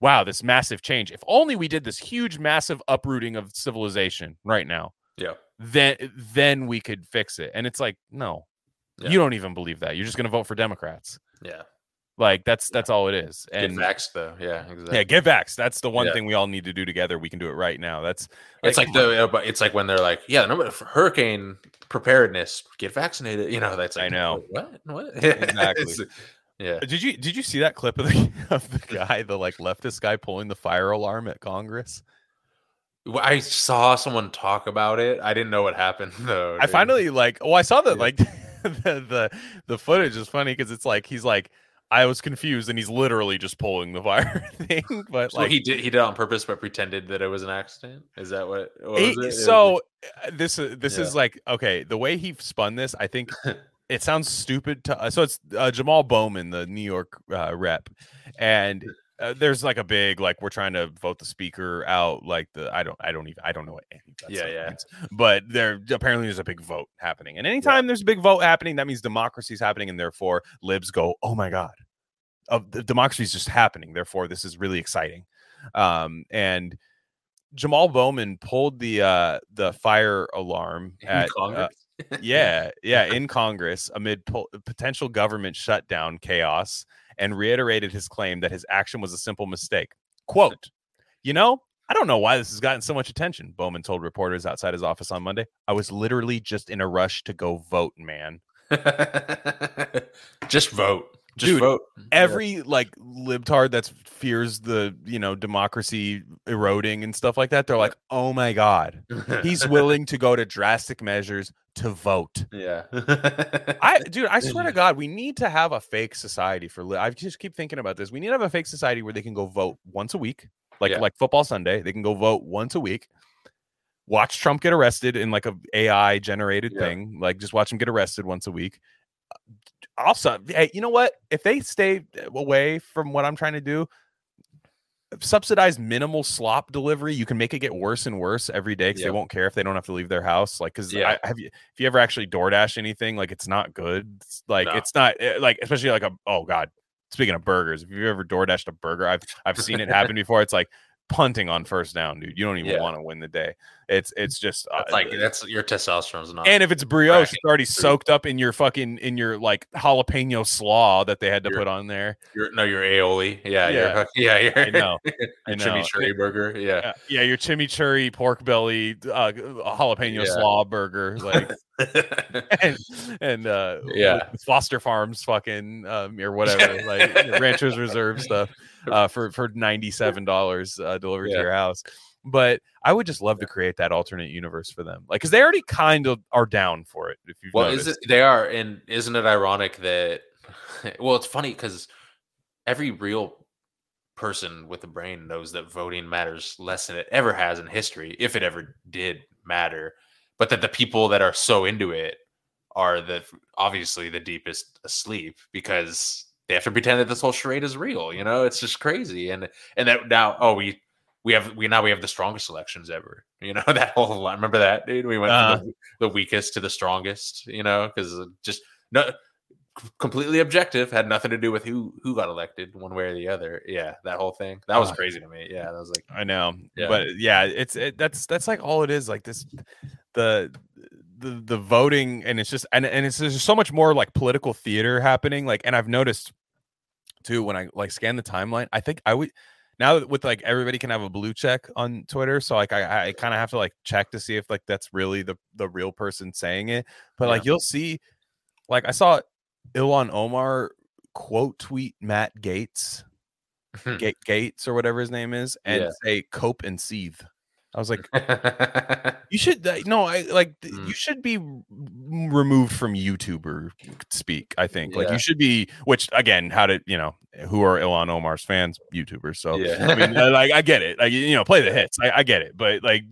wow, this massive change. If only we did this huge, massive uprooting of civilization right now yeah. then then we could fix it. And it's like, no, Yeah. you don't even believe that. You're just gonna vote for Democrats. Yeah. Like that's that's all it is. Get And vaxxed though. Yeah. Exactly. yeah, get vax. That's the one Yeah. thing we all need to do together. We can do it right now. That's It's like the but it's like when they're like, yeah, for hurricane preparedness, get vaccinated. You know, that's I know. what what Exactly. Yeah. Did you did you see that clip of the of the guy, the like leftist guy pulling the fire alarm at Congress? I saw someone talk about it. I didn't know what happened though. I finally like oh I saw that like the, the the footage is funny because it's like he's like I was confused and he's literally just pulling the fire thing. But So like he did he did it on purpose, but pretended that it was an accident. Is that what? what it? It so uh, this this Yeah. is like okay the way he spun this i think it sounds stupid to uh, so it's uh, jamal bowman the new york uh, rep and uh, there's like a big like we're trying to vote the speaker out like the i don't i don't even i don't know what any of that Yeah, yeah. means. but there apparently there's a big vote happening and anytime there's a big vote happening that means democracy is happening and therefore libs go oh my god uh, the democracy is just happening therefore this is really exciting um and Jamal Bowman pulled the uh the fire alarm in at uh, yeah yeah in Congress amid po- potential government shutdown chaos and reiterated his claim that his action was a simple mistake. Quote, you know, I don't know why this has gotten so much attention, Bowman told reporters outside his office on Monday. I was literally just in a rush to go vote, man. Just vote. Just Dude, vote. Every like libtard that fears the, you know, democracy eroding and stuff like that, they're like, "Oh my god, he's willing to go to drastic measures to vote. yeah. I, dude, I swear to God, we need to have a fake society for. Li- I just keep thinking about this. We need to have a fake society where they can go vote once a week, like Yeah. like football Sunday. They can go vote once a week. Watch Trump get arrested in like a AI generated Yeah. thing. Like just watch him get arrested once a week. Also, hey, you know what? If they stay away from what I'm trying to do, subsidized minimal slop delivery, you can make it get worse and worse every day because they won't care if they don't have to leave their house. Like, because Yeah. have you if you ever actually DoorDash anything, like it's not good. It's like No. it's not eh, like especially like a oh god. Speaking of burgers, if you've ever DoorDashed a burger, I've I've seen it happen before. It's like punting on first down, dude. You don't even Yeah. want to win the day. It's it's just uh, like that's your testosterone's not. and if it's brioche, it's already soaked up in your fucking in your like jalapeno slaw that they had to You're- put on there. your, no, your aioli. Yeah, Yeah. Your, yeah, your, I know. I your know. chimichurri burger. Yeah. Uh, yeah, your chimichurri pork belly uh, jalapeno Yeah. slaw burger, like and and uh, Yeah. Foster Farms fucking um, or whatever, like Ranchers Reserve stuff uh, for for ninety seven dollars uh, delivered Yeah. to your house. But I would just love to create that alternate universe for them, like because they already kind of are down for it. If you've well, noticed. is it they are, and isn't it ironic that? Well, it's funny because every real person with a brain knows that voting matters less than it ever has in history, if it ever did matter. But that the people that are so into it are the obviously the deepest asleep because they have to pretend that this whole charade is real. You know, it's just crazy. And and that now, oh, we we have we now we have the strongest elections ever. You know that whole line. Remember that, dude? We went Uh-huh. from the, the weakest to the strongest. You know, because just no completely objective had nothing to do with who who got elected one way or the other yeah that whole thing that was Uh, crazy to me yeah that was like I know, Yeah. but yeah, it's it, that's that's like all it is. Like this, the the the voting, and it's just and and it's there's so much more like political theater happening. Like, and I've noticed too when I like scan the timeline. I think I would now that with like everybody can have a blue check on Twitter, so like I I kind of have to like check to see if like that's really the the real person saying it. But like you'll see, like I saw Ilhan Omar quote tweet Matt Gaetz. Hmm. Ga- Gaetz or whatever his name is, and Yeah. say cope and seethe. I was like, you should no, I like Mm. you should be removed from YouTuber speak. I think like you should be. Which again, how did you know who are Ilhan Omar's fans? YouTubers. So Yeah. I mean, uh, like I get it. Like you know, play the hits. I, I get it. But like,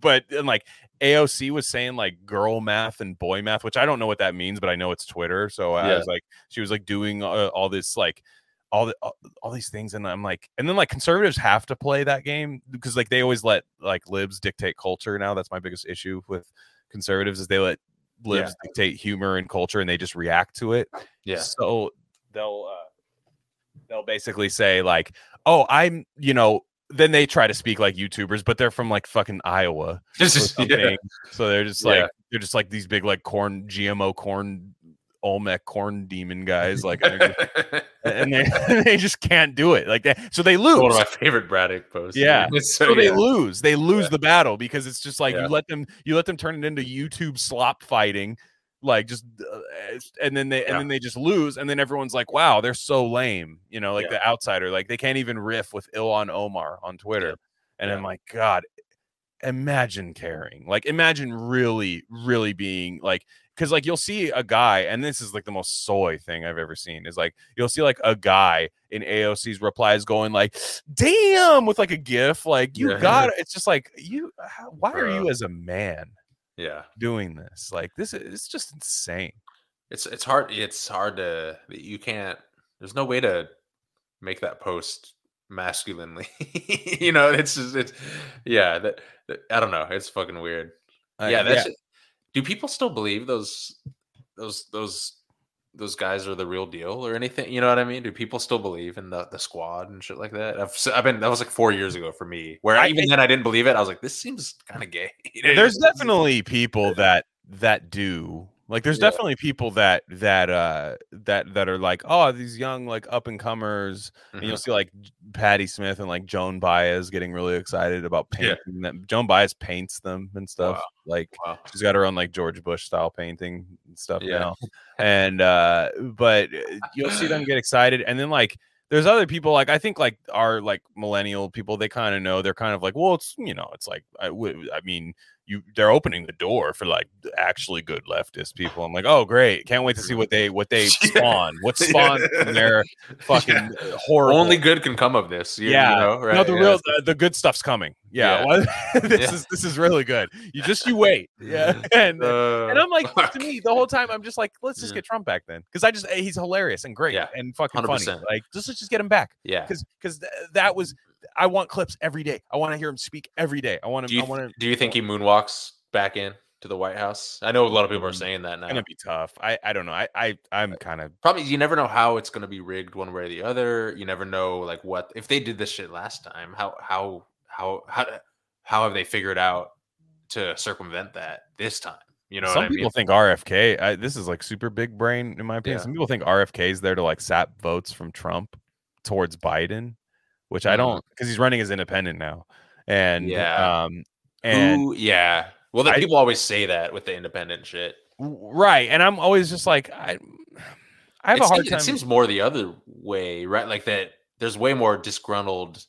but and like AOC was saying like girl math and boy math, which I don't know what that means, but I know it's Twitter. So I Yeah. was like, she was like doing uh, all this like all the all, all these things and i'm like and then like conservatives have to play that game because like they always let like libs dictate culture now that's my biggest issue with conservatives is they let libs Yeah. dictate humor and culture and they just react to it yeah so they'll uh they'll basically say like oh i'm you know then they try to speak like youtubers but they're from like fucking iowa yeah. So they're just like Yeah. they're just like these big like corn GMO corn Olmec corn demon guys like and they they just can't do it like that. So they lose. one of my favorite Braddock posts Yeah. So they yeah. lose. They lose Yeah. the battle because it's just like Yeah. you let them you let them turn it into YouTube slop fighting like just uh, and then they and then they just lose and then everyone's like wow they're so lame you know like the outsider like they can't even riff with Ilhan Omar on Twitter and I'm like god imagine caring like imagine really really being like because like you'll see a guy and this is like the most soy thing i've ever seen is like you'll see like a guy in aoc's replies going like damn with like a gif like you Yeah. got it's just like you how- why are you as a man yeah. doing this? Like this is it's just insane. It's it's hard it's hard to you can't there's no way to make that post masculinely you know it's just it's yeah that, that- i don't know it's fucking weird. Uh, yeah that's do people still believe those those those those guys are the real deal or anything? You know what i mean? Do people still believe in the, the squad and shit like that? I've, I've been that was like four years ago for me where I- even then i didn't believe it. I was like this seems kind of gay. There's definitely people that that do like there's Yeah. definitely people that that uh that that are like oh these young like up and comers and you'll Mhm. see like Patti Smith and like Joan Baez getting really excited about Yeah. painting them. Joan Baez paints them and stuff. Wow. Like Wow. she's got her own like George Bush style painting and stuff Yeah. now. And uh but uh, you'll see them get excited and then like there's other people like I think like our like millennial people they kind of know they're kind of like well it's you know it's like I, w- I mean you they're opening the door for like actually good leftist people. I'm like oh great can't wait to see what they what they Yeah. spawn what spawn from their fucking Yeah. horrible only good can come of this you, yeah, you know, right? no, the Yeah, real the, the good stuff's coming. Yeah, Yeah. this Yeah. is this is really good. You just you wait. Yeah, and Uh, and I'm like fuck. to me the whole time I'm just like let's just get Trump back then because I just eh, he's hilarious and great Yeah, and fucking funny. 100%. Like just let's just get him back yeah because because that was I want clips every day. I want to hear him speak every day. I want do you, I want to. do you think he moonwalks back in to the white house i know a lot of people are Mm, saying that now Gonna be tough. I I don't know. I I I'm kind of probably you never know how it's going to be rigged one way or the other you never know like what if they did this shit last time how how how how how have they figured out to circumvent that this time you know some what i mean people think RFK. I, this is like super big brain in my opinion. Yeah. Some people think RFK is there to like sap votes from Trump towards Biden, which I Mhm. don't because he's running as independent now. And Yeah. um and Who, yeah well then I- people always say that with the independent shit right, and I'm always just like I I have it a hard seems, time. it seems more the other way right like that there's way more disgruntled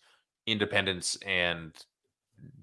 independents and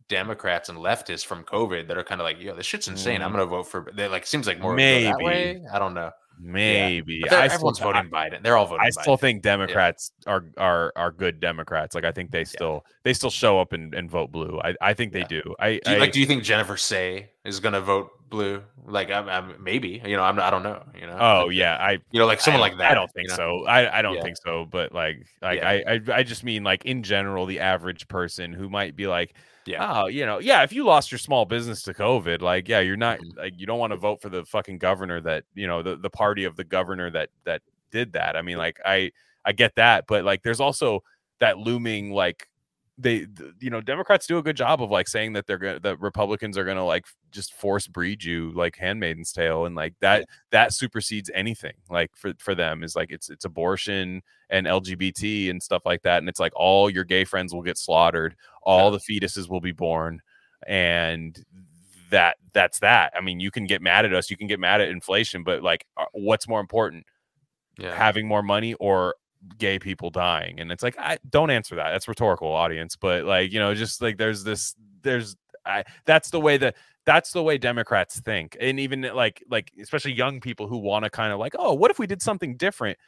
Democrats and leftists from COVID that are kind of like, yo, this shit's insane. I'm Mm. gonna vote for. They like seems like more Maybe. way. I don't know. Maybe. They're- I still, everyone's voting Biden. They're all voting. I still Biden. think Democrats are are are good Democrats. Like I think they still they still show up and, and vote blue. I, I think they Yeah. do. I, Do you, I like, do you think Jennifer Sey is going to vote blue? Like, I'm, I'm, maybe. You know, I'm. I don't know. You know. oh yeah, I You know, like someone I like that. I don't think you know? so. I, I don't Yeah. think so. But like like Yeah. I, I I just mean like in general, the average person who might be like, Yeah. oh, you know, yeah, if you lost your small business to COVID, like yeah, you're not Mhm. like you don't want to vote for the fucking governor that you know the the party of the governor that that did that. I mean, like I I get that, but like there's also that looming like they you know democrats do a good job of like saying that they're gonna that republicans are gonna like just force breed you like handmaiden's tale and like that that supersedes anything like for for them is like it's it's abortion and lgbt and stuff like that and it's like all your gay friends will get slaughtered all the fetuses will be born and that that's that. I mean you can get mad at us you can get mad at inflation but like uh, what's more important? Yeah. having more money or gay people dying and it's like i don't answer that that's rhetorical audience but like you know just like there's this there's i that's the way that that's the way democrats think and even like like especially young people who want to kind of like oh what if we did something different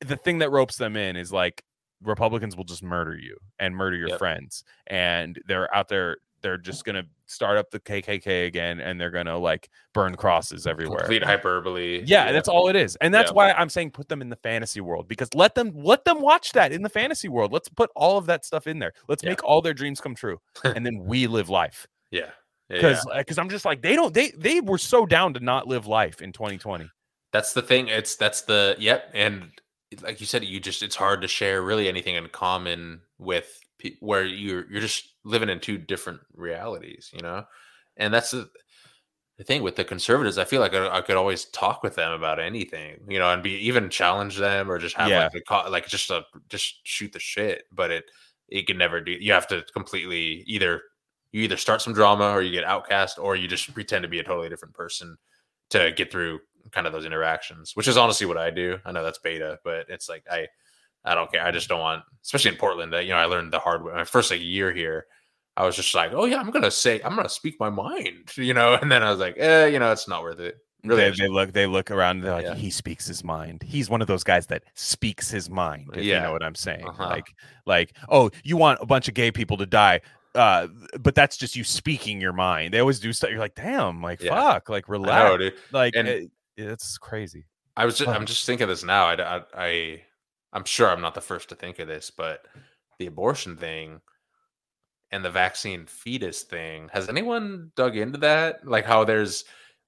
the thing that ropes them in is like republicans will just murder you and murder your Yep. friends and they're out there they're just gonna start up the kkk again and they're gonna like burn crosses everywhere Complete hyperbole. yeah, that's all it is. And that's Yeah. why I'm saying put them in the fantasy world because let them let them watch that in the fantasy world. Let's put all of that stuff in there. Let's Yeah. make all their dreams come true. and then we live life. Yeah. Yeah, Cuz yeah. cuz uh, I'm just like they don't they they were so down to not live life in 2020. That's the thing. It's that's the yep. And like you said, you just it's hard to share really anything in common with where you're you're just living in two different realities, you know. And that's the, the thing with the conservatives. I feel like I, I could always talk with them about anything, you know, and be even challenge them or just have Yeah. like a, like just a just shoot the shit. But it it can never do. You have to completely either you either start some drama or you get outcast or you just pretend to be a totally different person to get through kind of those interactions, which is honestly what I do. I know that's beta, but it's like I I don't care. I just don't want, especially in Portland. That you know, I learned the hard way. My first like year here, I was just like, oh yeah, I'm gonna say, I'm gonna speak my mind, you know. And then I was like, eh, you know, it's not worth it. Really, they, they look they look around and they're like Yeah. he speaks his mind. He's one of those guys that speaks his mind. If you Yeah. know what I'm saying. Uh-huh. Like like oh, you want a bunch of gay people to die. Uh, but that's just you speaking your mind. They always do stuff. You're like, damn, like Yeah. fuck, like relax. know, like And- it- it's crazy. I was just. I'm just thinking this now. I, I, I, I'm sure I'm not the first to think of this, but the abortion thing and the vaccine fetus thing. Has anyone dug into that? Like how there's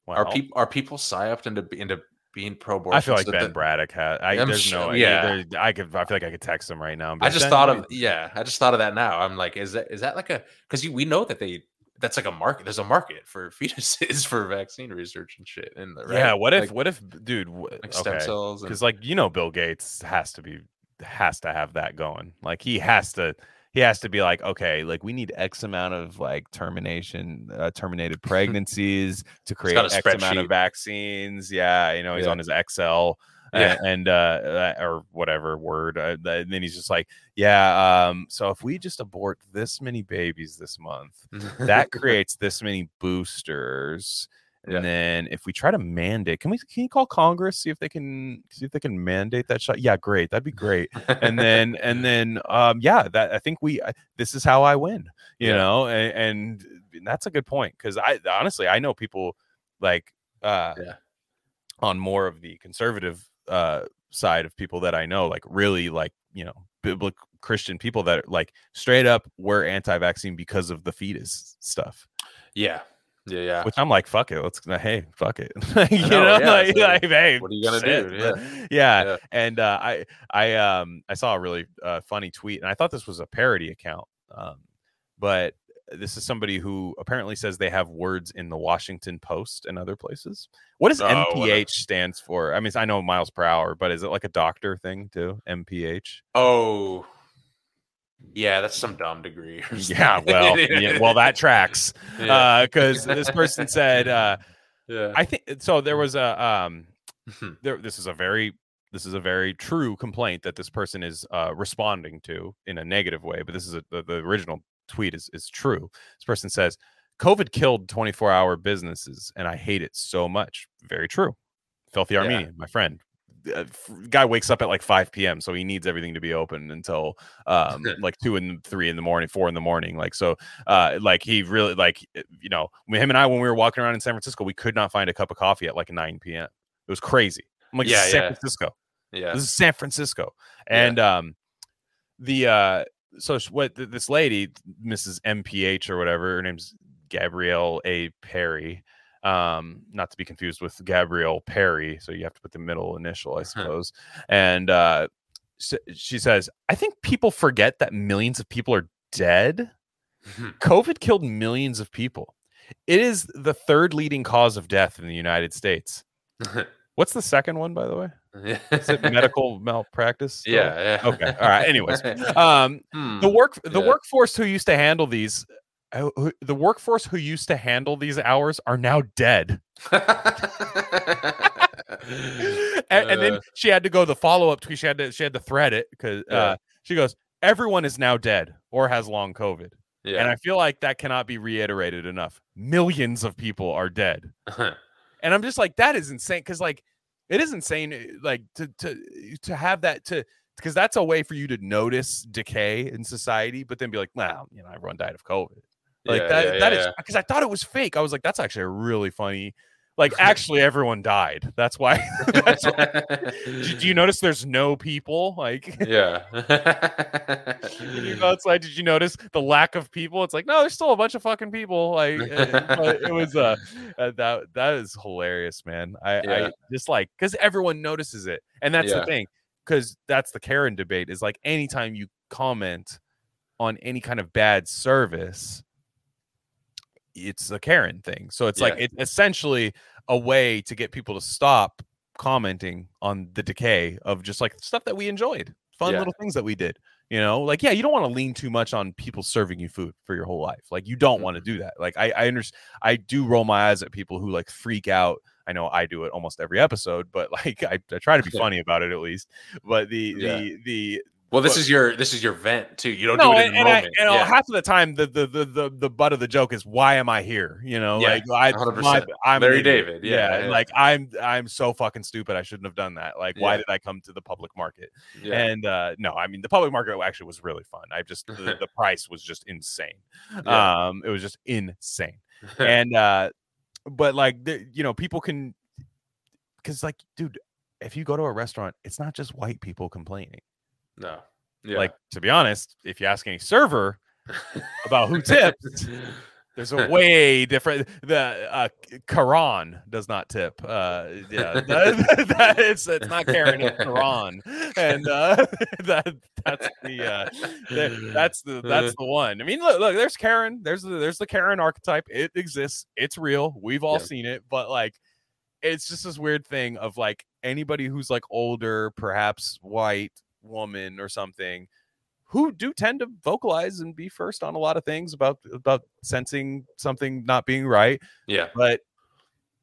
are people are people psyoped into into being pro-abortion? I feel like so Ben that- Braddock had. I, I'm there's sure- no. yeah. Yeah, I could. I feel like I could text him right now. I just "Ben, thought of yeah, I just thought of that now. I'm like, is that is that like a because we know that they that's like a market. There's a market for fetuses for vaccine research and shit. And you-" Yeah. What if? Like- What if, dude? w- like stem okay. cells? Because And, like you know, Bill Gates has to be has to have that going. Like he has to. He has to be like, okay, like we need X amount of like termination, uh, terminated pregnancies to create X amount of vaccines. Yeah, you know, he's Yeah. on his Excel. Yeah. and uh, or whatever word. Uh, th- then he's just like, yeah. Um, so if we just abort this many babies this month, that creates this many boosters. And Yeah. then if we try to mandate, can we can you call Congress see if they can see if they can mandate that shot? Yeah, great, that'd be great. And then and then um yeah, that I think we I, this is how I win, you Yeah. know, and, and that's a good point because I honestly I know people like uh Yeah. on more of the conservative uh side of people that I know, like really like you know biblical Christian people that are like straight up were anti-vaccine because of the fetus stuff yeah, yeah, yeah. which I'm like, fuck it, let's hey, fuck it, you know, know, yeah, like, like, hey, what are you gonna shit, do? Yeah. yeah, Yeah. And uh, I, I, um, I saw a really uh, funny tweet, and I thought this was a parody account, um, but this is somebody who apparently says they have words in the Washington Post and other places. What does Oh, MPH stands for? I mean, I know miles per hour, but is it like a doctor thing too? MPH? Oh, yeah, that's some dumb degree. Yeah, well, yeah, well, that tracks yeah. because this person said. Uh, yeah. I think so. There was a um Mhm. there this is a very this is a very true complaint that this person is uh responding to in a negative way, but this is a, the, the original tweet is is true. This person says COVID killed 24-hour businesses and I hate it so much. Very true. Filthy Yeah. Armenian, my friend. Uh, guy wakes up at like 5 p.m. so he needs everything to be open until um like two and three in the morning, four in the morning. Like so, uh, like he really like uh, you know him and I when we were walking around in San Francisco, we could not find a cup of coffee at like 9 p.m. It was crazy. I'm like, Yeah, San yeah. Francisco. Yeah. This is San Francisco. Yeah. And um the uh so what this lady, Mrs. MPH or whatever, her name's Gabrielle A. Perez. Um, not to be confused with Gabrielle Perez, so you have to put the middle initial, I suppose. And uh she says, I think people forget that millions of people are dead. COVID killed millions of people. It is the third leading cause of death in the United States. What's the second one, by the way? Is it medical malpractice? Yeah. yeah. Okay. All right. Anyways, um, Hmm. the work the Yeah. workforce who used to handle these, uh, who- the workforce who used to handle these hours are now dead. and, and then Uh. she had to go the follow up tweet. She had to she had to thread it because Yeah. uh, she goes, everyone is now dead or has long COVID. yeah. And I feel like that cannot be reiterated enough. Millions of people are dead. and i'm just like that is insane because like it is insane uh, like to to to have that to because that's a way for you to notice decay in society but then be like well you know everyone died of covid. Like Yeah, that yeah, that yeah, is because i thought it was fake. I was like that's actually a really funny like actually everyone died. That's why. That's why. Did, do you notice there's no people? Like yeah. when you go outside did you notice the lack of people? It's like no there's still a bunch of fucking people. Like but it was uh, uh that that is hilarious man. I i just like because everyone notices it. And that's Yeah. the thing because that's the karen debate is like anytime you comment on any kind of bad service it's a karen thing so it's like it's essentially a way to get people to stop commenting on the decay of just like stuff that we enjoyed fun Yeah. little things that we did you know like yeah you don't want to lean too much on people serving you food for your whole life like you don't want to Mm-hmm. do that like i i understand i do roll my eyes at people who like freak out i know i do it almost every episode but like i, I try to be funny about it at least but the Yeah. the the well, this But- is your this is your vent too. You don't no, do it in the and I, moment. and uh, yeah. half of the time, the, the the the the butt of the joke is why am I here? You know, Yeah, like I, 100%. my, I'm Larry. David, yeah, and yeah. like I'm I'm so fucking stupid. I shouldn't have done that. Like, why Yeah. did I come to the public market? yeah. And uh no, I mean the public market actually was really fun. I just the, the price was just insane. Yeah. Um, it was just insane. and uh, but like the, you know, people can because like, dude, if you go to a restaurant, it's not just white people complaining. No. Yeah. Like to be honest, if you ask any server about who tips, there's a way different. The uh, Quran does not tip. Uh, yeah, that, that- it's it's not Karen, it's Quran, and uh, that that's the uh, the- that's the that's the one. I mean, look, look, there's Karen. There's the there's the Karen archetype. It exists. It's real. We've all Yeah. seen it. But like, it's just this weird thing of like anybody who's like older, perhaps white woman or something who do tend to vocalize and be first on a lot of things about about sensing something not being right yeah. but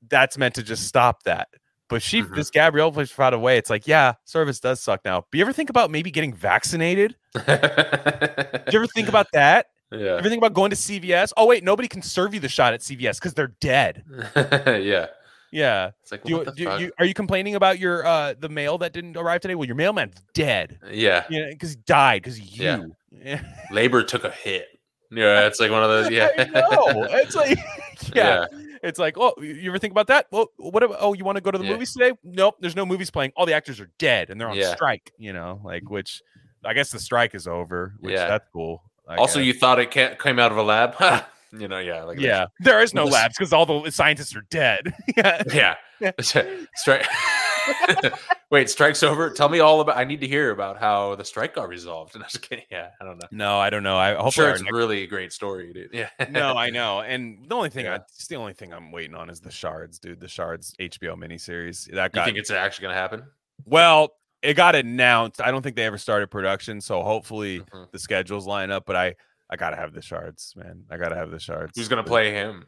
that's meant to just stop that but she Mhm. this gabrielle plays found a way it's like yeah service does suck now but you ever think about maybe getting vaccinated Did you ever think about that yeah. ever think about going to cvs oh wait nobody can serve you the shot at cvs because they're dead yeah. Yeah It's like do you, what the do you- fuck? you- are you complaining about your uh the mail that didn't arrive today well your mailman's dead yeah. yeah because he died because Yeah. you Labor took a hit. Yeah, it's like one of those. Yeah. Know. It's like, yeah. It's like, oh, you ever think about that? Well, what? About, oh, you want to go to the Yeah. movies today? Nope, there's no movies playing. All the actors are dead and they're on Yeah. strike. You know, like which, I guess the strike is over. Which Yeah. that's cool. I Also, guess. you thought it ca- came out of a lab? You know, yeah. Like yeah, there is no This- labs because all the scientists are dead. yeah, Yeah. Strike. Wait, strike's over. Tell me all about. I need to hear about how the strike got resolved. And I was kidding. Yeah, I don't know. no, I don't know. I hope sure it's really a great story, dude. Yeah. no, I know. And the only thing, I, it's the only thing i'm waiting on is the Shards, dude. The Shards HBO miniseries that You think it's actually gonna happen? Well, it got announced. I don't think they ever started production, so hopefully Mhm. the schedules line up. But I, I gotta have the shards, man. I gotta have the shards. Who's gonna play him?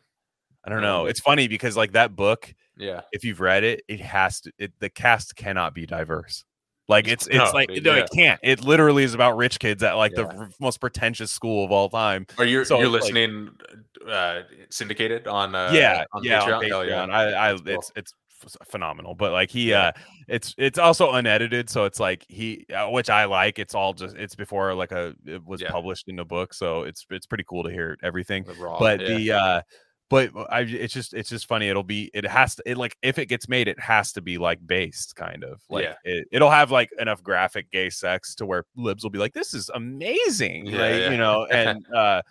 I don't know. It's funny because like that book, Yeah. if you've read it, it has to. It, the cast cannot be diverse. Like it's it's No, like dude, no, yeah. it can't. It literally is about rich kids at like the r- most pretentious school of all time. Are you So you're it's like- listening uh syndicated on uh yeah, on yeah, Patreon? on Patreon. I, I, it's it's phenomenal. But like he, uh, it's it's also unedited, so it's like he, uh, which I like. It's all just it's before like a it was Yeah. published in a book, so it's it's pretty cool to hear everything. The raw, but yeah. the uh, but I it's just it's just funny. It'll be it has to it like if it gets made, it has to be like based kind of like Yeah. it, it'll have like enough graphic gay sex to where libs will be like this is amazing, Yeah, like, you know, and uh.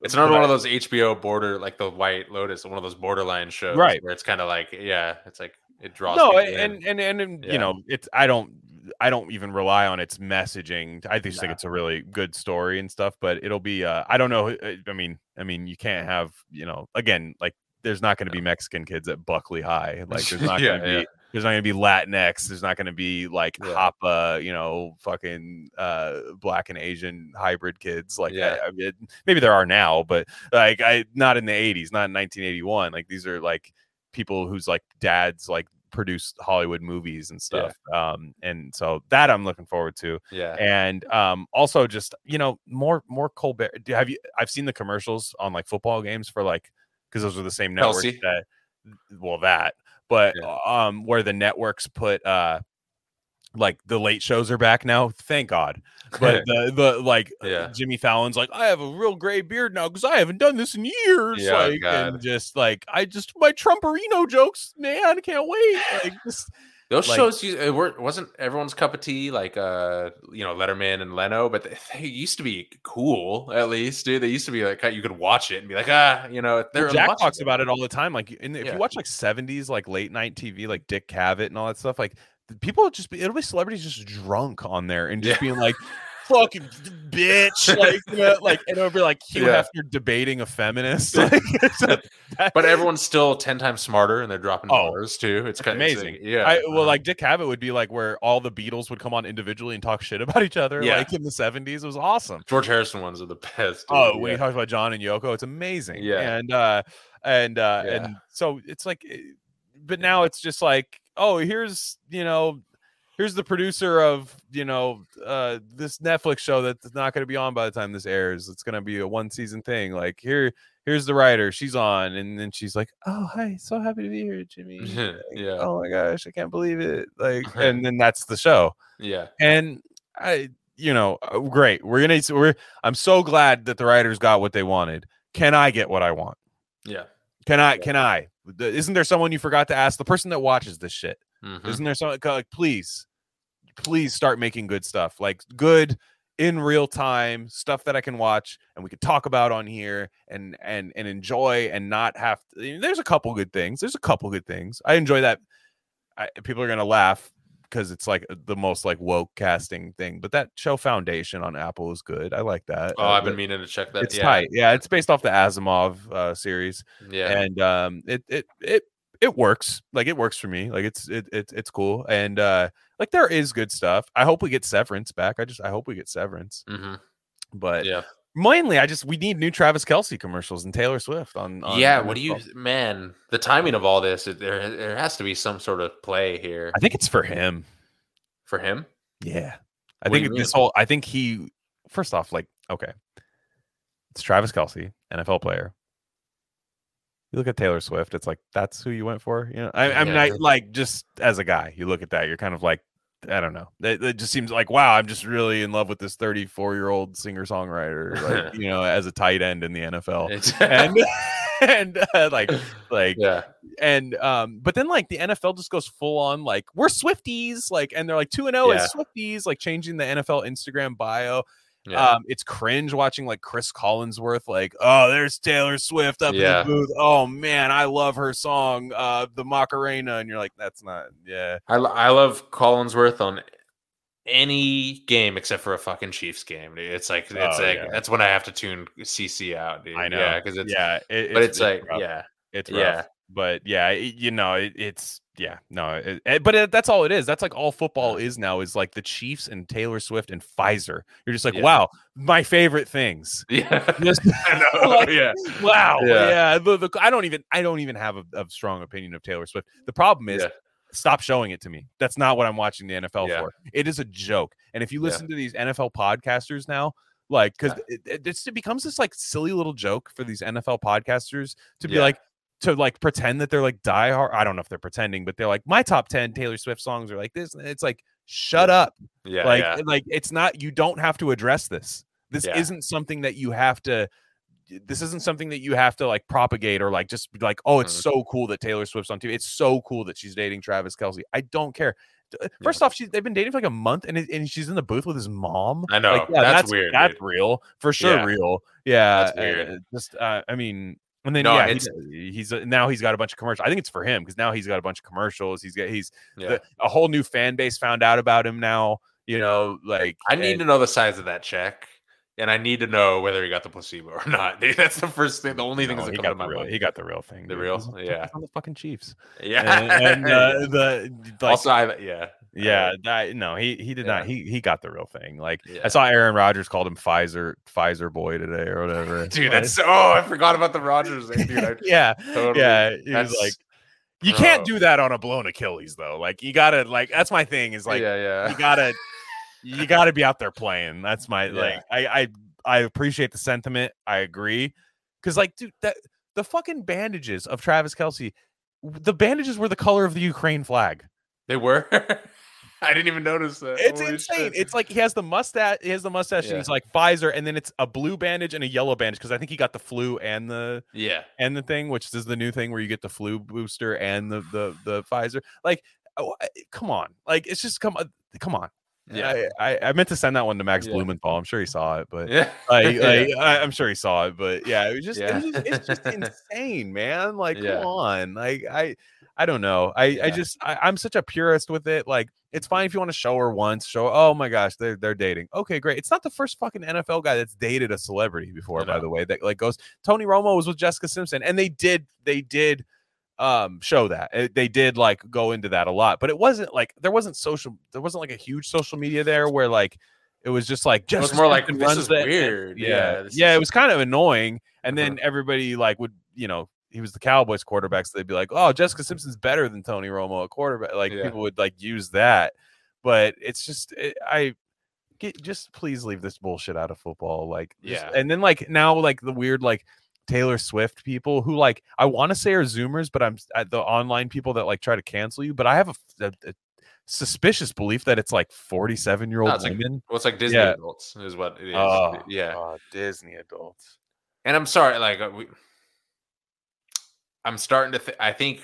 It's another one of those HBO border, like the White Lotus, one of those borderline shows, Right. Where it's kind of like, yeah, it's like it draws. no and, and and and Yeah. you know it's i don't i don't even rely on its messaging i just think it's a really good story and stuff but it'll be uh i don't know uh, i mean i mean you can't have you know again like there's not going to be mexican kids at buckley high like there's not Yeah, going to be yeah. there's not going to be latinx there's not going to be like Yeah. hapa you know fucking uh black and asian hybrid kids like Yeah. I, I mean, maybe there are now but like i not in the 80s not in 1981 like these are like people whose like dads like produced Hollywood movies and Yeah. stuff. Um, and so that I'm looking forward to. yeah, And um, also just you know more more Colbert. Have you? I've seen the commercials on like football games for like because those are the same networks Kelce? that. Well, that, but Yeah. um, where the networks put uh, like the late shows are back now. Thank God. But the the like Yeah. Jimmy Fallon's like I have a real gray beard now because I haven't done this in years. Yeah, like and just like I just my Trumperino jokes, man, can't wait. Like just those like- shows you, it weren't wasn't everyone's cup of tea, like uh, you know, Letterman and Leno, but they, they used to be cool at least, dude. They used to be like you could watch it and be like, ah, you know, they're Jack talks about it all the time. Like, in, if Yeah. you watch like '70s, like late night TV, like Dick Cavett and all that stuff, like people just be it'll be celebrities just drunk on there and just Yeah. being like, "Fucking bitch," like, you know, like, and it'll be like Hugh Yeah. Hefner debating a feminist. Like, it's that- But everyone's still ten times smarter, and they're dropping Oh, bars too. It's kind amazing. yeah, I, well, uh-huh. like Dick Cavett would be like where all the Beatles would come on individually and talk shit about each other. Yeah. Like in the '70s, it was awesome. George Harrison ones are the best. Oh, dude, when yeah. he talks about John and Yoko, it's amazing. Yeah. and uh, and uh, and so it's like, eh, but now it's just like, oh, here's you know, here's the producer of you know uh this Netflix show that's not going to be on by the time this airs. It's going to be a one season thing. Like here, here's the writer. She's on, and then she's like, oh, hi, so happy to be here, Jimmy. Like, yeah, Oh my gosh, I can't believe it. Like, and then that's the show yeah, and I, you know, uh, great. We're gonna. We're. I'm so glad that the writers got what they wanted. Can I get what I want? yeah. Can I? Yeah. Can I? Isn't there someone you forgot to ask? The person that watches this shit. Mhm. Isn't there someone like, please, please start making good stuff, like good in real time stuff that I can watch and we could talk about on here and and and enjoy and not have. To, there's a couple good things. There's a couple good things. I enjoy that. I, people are gonna laugh because it's like the most like woke casting thing. But that show Foundation on Apple is good. I like that. Oh, Uh, I've been meaning to check that. It's yeah. tight. Yeah, it's based off the Asimov uh, series Yeah, and um it it it it works like it works for me like it's it, it it's cool and uh like there is good stuff i hope we get severance back i just i hope we get severance hmm but yeah, mainly i just we need new travis kelce commercials and taylor swift on, on yeah. What do you, man? The timing of all this, it- there, there has to be some sort of play here i think it's for him for him. yeah i What think this whole i think he first off like okay it's travis kelce nfl player you look at Taylor Swift, it's like that's who you went for. You know, I, I'm Yeah. not like just as a guy, you look at that, you're kind of like, I don't know. It, it just seems like wow, I'm just really in love with this 34 year old singer songwriter, like you know, as a tight end in the NFL, It's- and and uh, like like yeah, and um, but then like the NFL just goes full on like we're Swifties, like, and they're like two and zero Yeah. as Swifties, like changing the NFL Instagram bio. Yeah. Um, it's cringe watching like Chris Collinsworth, like, oh, there's Taylor Swift up Yeah. in the booth. Oh man, I love her song, uh, the Macarena, and you're like, that's not, yeah, I, I love Collinsworth on any game except for a fucking Chiefs game. dude. It's like it's Oh, like yeah. that's when I have to tune CC out, dude. I know, Yeah, because it's yeah, it- but it's, like rough. yeah, it's rough. yeah, but yeah, it- you know, it, it's yeah, no, it, it- but it, that's all it is. That's like all football is now is like the Chiefs and Taylor Swift and Pfizer. You're just like, Yeah. wow, my favorite things. yeah. Just-. Like, yeah, wow, Yeah. yeah. the, the, I don't even, I don't even have a, a strong opinion of Taylor Swift. The problem is yeah, stop showing it to me. That's not what I'm watching the NFL for. It is a joke. And if you listen to these NFL podcasters now, like, because it, it, it becomes this like silly little joke for these NFL podcasters to be Yeah. like, to like pretend that they're like die hard. I don't know if they're pretending, but they're like my top 10 Taylor Swift songs are like this. And it's like, shut up. Yeah, like, yeah. like it's not, you don't have to address this. This Yeah. isn't something that you have to, this isn't something that you have to like propagate or like just be like, oh, it's Mhm. so cool that Taylor Swift's on TV. It's so cool that she's dating Travis Kelce. I don't care. Uh, First off, she's they've been dating for like a month, and it, and she's in the booth with his mom. I know, Like, yeah, that's that's weird, That's dude. real for sure. Yeah. Real. Yeah. That's weird. uh, just, uh, I mean, and then No, yeah, it's- he's, he's uh, now he's got a bunch of commercials. I think it's for him because now he's got a bunch of commercials. He's got he's yeah. the, a whole new fan base found out about him now. You know, like I need and- to know the size of that check, and I need to know whether he got the placebo or not. Dude, That's the first thing. The only thing no, that he comes got to the my real. mind. He got the real thing. The dude. real? Yeah. on the fucking Chiefs. Yeah, and, and uh, the like, also, I, yeah, Yeah, uh, that, no, he he did not. He he got the real thing. Like Yeah. I saw Aaron Rodgers called him Pfizer Pfizer boy today or whatever. dude, that's so. Oh, I forgot about the Rodgers thing, dude. I, yeah, totally. yeah. He was like, you can't oh. do that on a blown Achilles though. Like you gotta like that's my thing is like yeah, yeah. you gotta you gotta be out there playing. That's my Yeah. like I I I appreciate the sentiment. I agree because like dude that the fucking bandages of Travis Kelce, the bandages were the color of the Ukraine flag. They were. I didn't even notice that. It's Holy insane. shit. It's like he has the mustache. He has the mustache, and he's like Pfizer, and then it's a blue bandage and a yellow bandage because I think he got the flu and the yeah, and the thing, which is the new thing where you get the flu booster and the the the Pfizer. Like, oh, come on, like it's just come on, come on. yeah, I, I I meant to send that one to Max Yeah. Blumenthal. I'm sure he saw it, but yeah. like, Yeah. like, I, I'm sure he saw it, but yeah, it was just, it was just it's just insane, man. Like, Yeah. come on, like I I don't know. I I just I, I'm such a purist with it. Like, it's fine if you want to show her once, show. Oh my gosh, they're they're dating. Okay, great. It's not the first fucking NFL guy that's dated a celebrity before, by the way. That like goes. Tony Romo was with Jessica Simpson, and they did they did um show that Uh, they did like go into that a lot but it wasn't like there wasn't social there wasn't like a huge social media there where like it was just like just more like this is the- and- weird. yeah Yeah, yeah it was kind of annoying and Uh-huh. then everybody like would you know he was the cowboys quarterback so they'd be like oh jessica simpson's better than tony romo at quarterback like Yeah. people would like use that but it's just it, i get just please leave this bullshit out of football like just- Yeah. and then like now like the weird like taylor swift people who like i want to say are zoomers but i'm the online people that like try to cancel you but i have a, a- a suspicious belief that it's like 47 year No, old like- women Well, it's like Disney Yeah. adults is what it is. Oh, yeah, oh, disney adults and I'm sorry, like uh, we, I'm starting to. Th- I think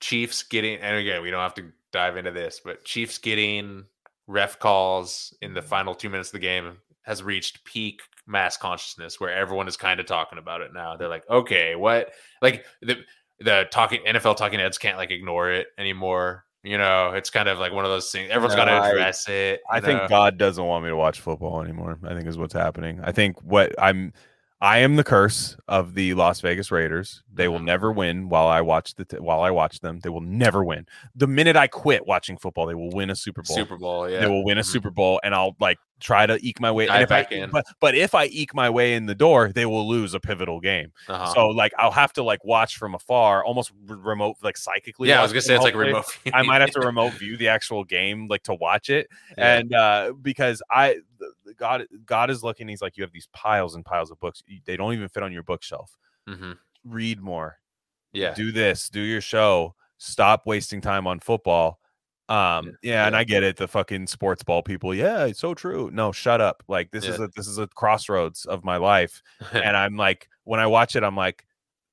Chiefs getting, and again, we don't have to dive into this, but Chiefs getting ref calls in the final two minutes of the game has reached peak mass consciousness where everyone is kind of talking about it now. They're like, okay, what? Like the the talking NFL talking heads can't like ignore it anymore. You know, it's kind of like one of those things. Everyone's got No, to I- address it. I you think? God doesn't want me to watch football anymore. I think is what's happening. I think what I'm I am the curse of the Las Vegas Raiders. They will Mhm. never win while I watch the t- while I watch them. They will never win. The minute I quit watching football, they will win a Super Bowl. Super Bowl. Yeah, They will win a Mhm. Super Bowl, and I'll like try to eke my way. And if I, in. but but if I eke my way in the door, they will lose a pivotal game. Uh-huh. So like I'll have to like watch from afar, almost remote, like psychically. yeah, I was gonna say it's like remote. I might have to remote view the actual game, like to watch it, Yeah. and uh because I God God is looking. He's like, you have these piles and piles of books. They don't even fit on your bookshelf. Mhm. Read more. Yeah, Do this. Do your show. Stop wasting time on football. Um, yeah, and. I get it. The fucking sports ball people. Yeah, it's so true. No, shut up. Like this is a this is a crossroads of my life and I'm like, when I watch it, I'm like,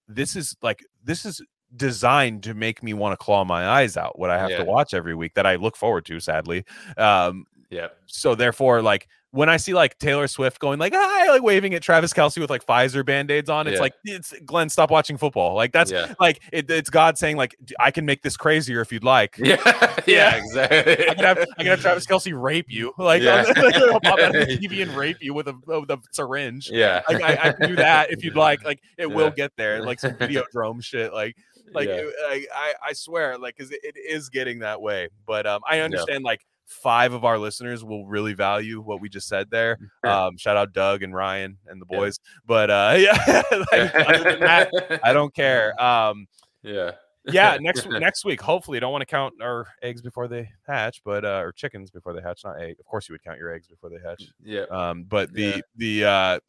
this is like, this is designed to make me want to claw my eyes out. What I have Yeah. to watch every week that I look forward to, sadly. Um, yeah. so therefore, like when I see like Taylor Swift going like, hi, like waving at Travis Kelce with like Pfizer band-aids on, it's Yeah. like, it's Glenn, stop watching football. Like that's yeah. like it, it's God saying like, I can make this crazier if you'd like. Yeah, Yeah. exactly. I can have I can have Travis Kelce rape you, like, Yeah. like he'll pop out of the TV and rape you with a with a syringe yeah, like I, I can do that if you'd like. Like it will get there, like some video drone shit. Like like it- I, I I swear, like because it, it is getting that way. But um, I understand like five of our listeners will really value what we just said there. Sure. Um, shout out Doug and Ryan and the Yeah. boys. But uh, yeah, like, other than that, I don't care. Um, yeah, yeah, next next week, hopefully, don't want to count our eggs before they hatch, but uh, or chickens before they hatch. Not egg. Of course, you would count your eggs before they hatch. yeah. Um, but the Yeah. the uh,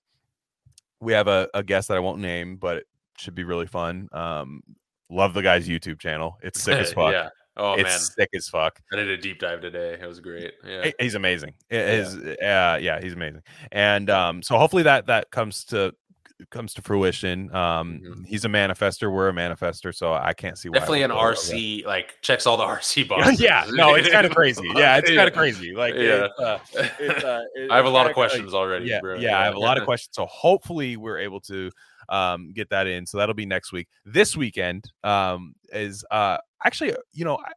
we have a, a guest that I won't name, but it should be really fun. Um, love the guy's YouTube channel. It's sick as fuck. yeah. Oh it's man, sick as fuck. I did a deep dive today. It was great. Yeah. He's amazing. It is, yeah, yeah, he's amazing. And um, so hopefully that that comes to comes to fruition. Um, Mhm. he's a manifester. We're a manifester, so I can't see why. Definitely an RC, like checks all the RC boxes. yeah, no, it's kind of crazy. Yeah, it's kind of crazy. Like, Yeah. it's, uh, it's, uh, it- I have a lot of questions already. Yeah, bro. yeah, I have a lot of questions. So hopefully we're able to um, get that in. So that'll be next week. This weekend um, is uh, actually, you know, I,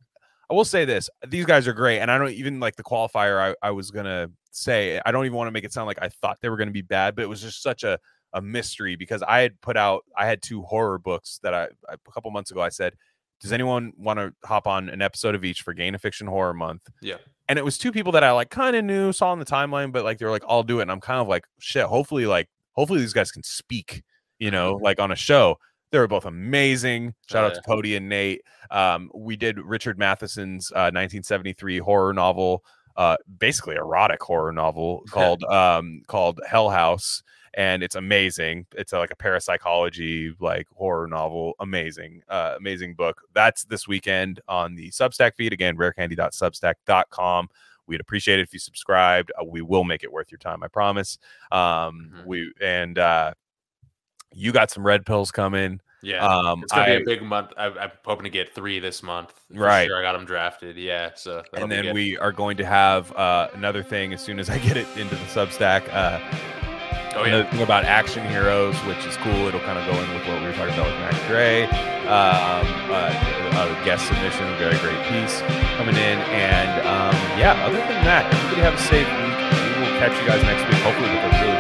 I will say this: these guys are great, and I don't even like the qualifier. I, I was gonna say I don't even want to make it sound like I thought they were gonna be bad, but it was just such a a mystery because I had put out I had two horror books that I a couple months ago I said, does anyone want to hop on an episode of each for Gain of Fiction Horror Month? Yeah. And it was two people that I like kind of knew, saw on the timeline, but like they were like, I'll do it. And I'm kind of like, shit, hopefully, like, hopefully these guys can speak, you know, like on a show. They were both amazing. Shout Oh, out to Pody and Nate. Um, we did Richard Matheson's uh, 1973 horror novel, uh, basically erotic horror novel called um, called Hell House, and it's amazing. It's a, like a parapsychology like horror novel. Amazing, uh, amazing book. That's this weekend on the Substack feed again. Rarecandy.substack.com. We'd appreciate it if you subscribed. Uh, we will make it worth your time. I promise. Um, Mhm. We and uh, you got some red pills coming. Yeah. Um, it's gonna I, be a big month. I, I'm hoping to get three this month. Right. Sure, I got them drafted. Yeah. So and then we are going to have uh, another thing as soon as I get it into the Substack. Uh, Oh yeah. thing about action heroes, which is cool. It'll kind of go in with what we were talking about with Mac Gray. Um, uh, a guest submission, a very great piece coming in, and um, yeah. Other than that, everybody have a safe week. We will catch you guys next week, hopefully with a really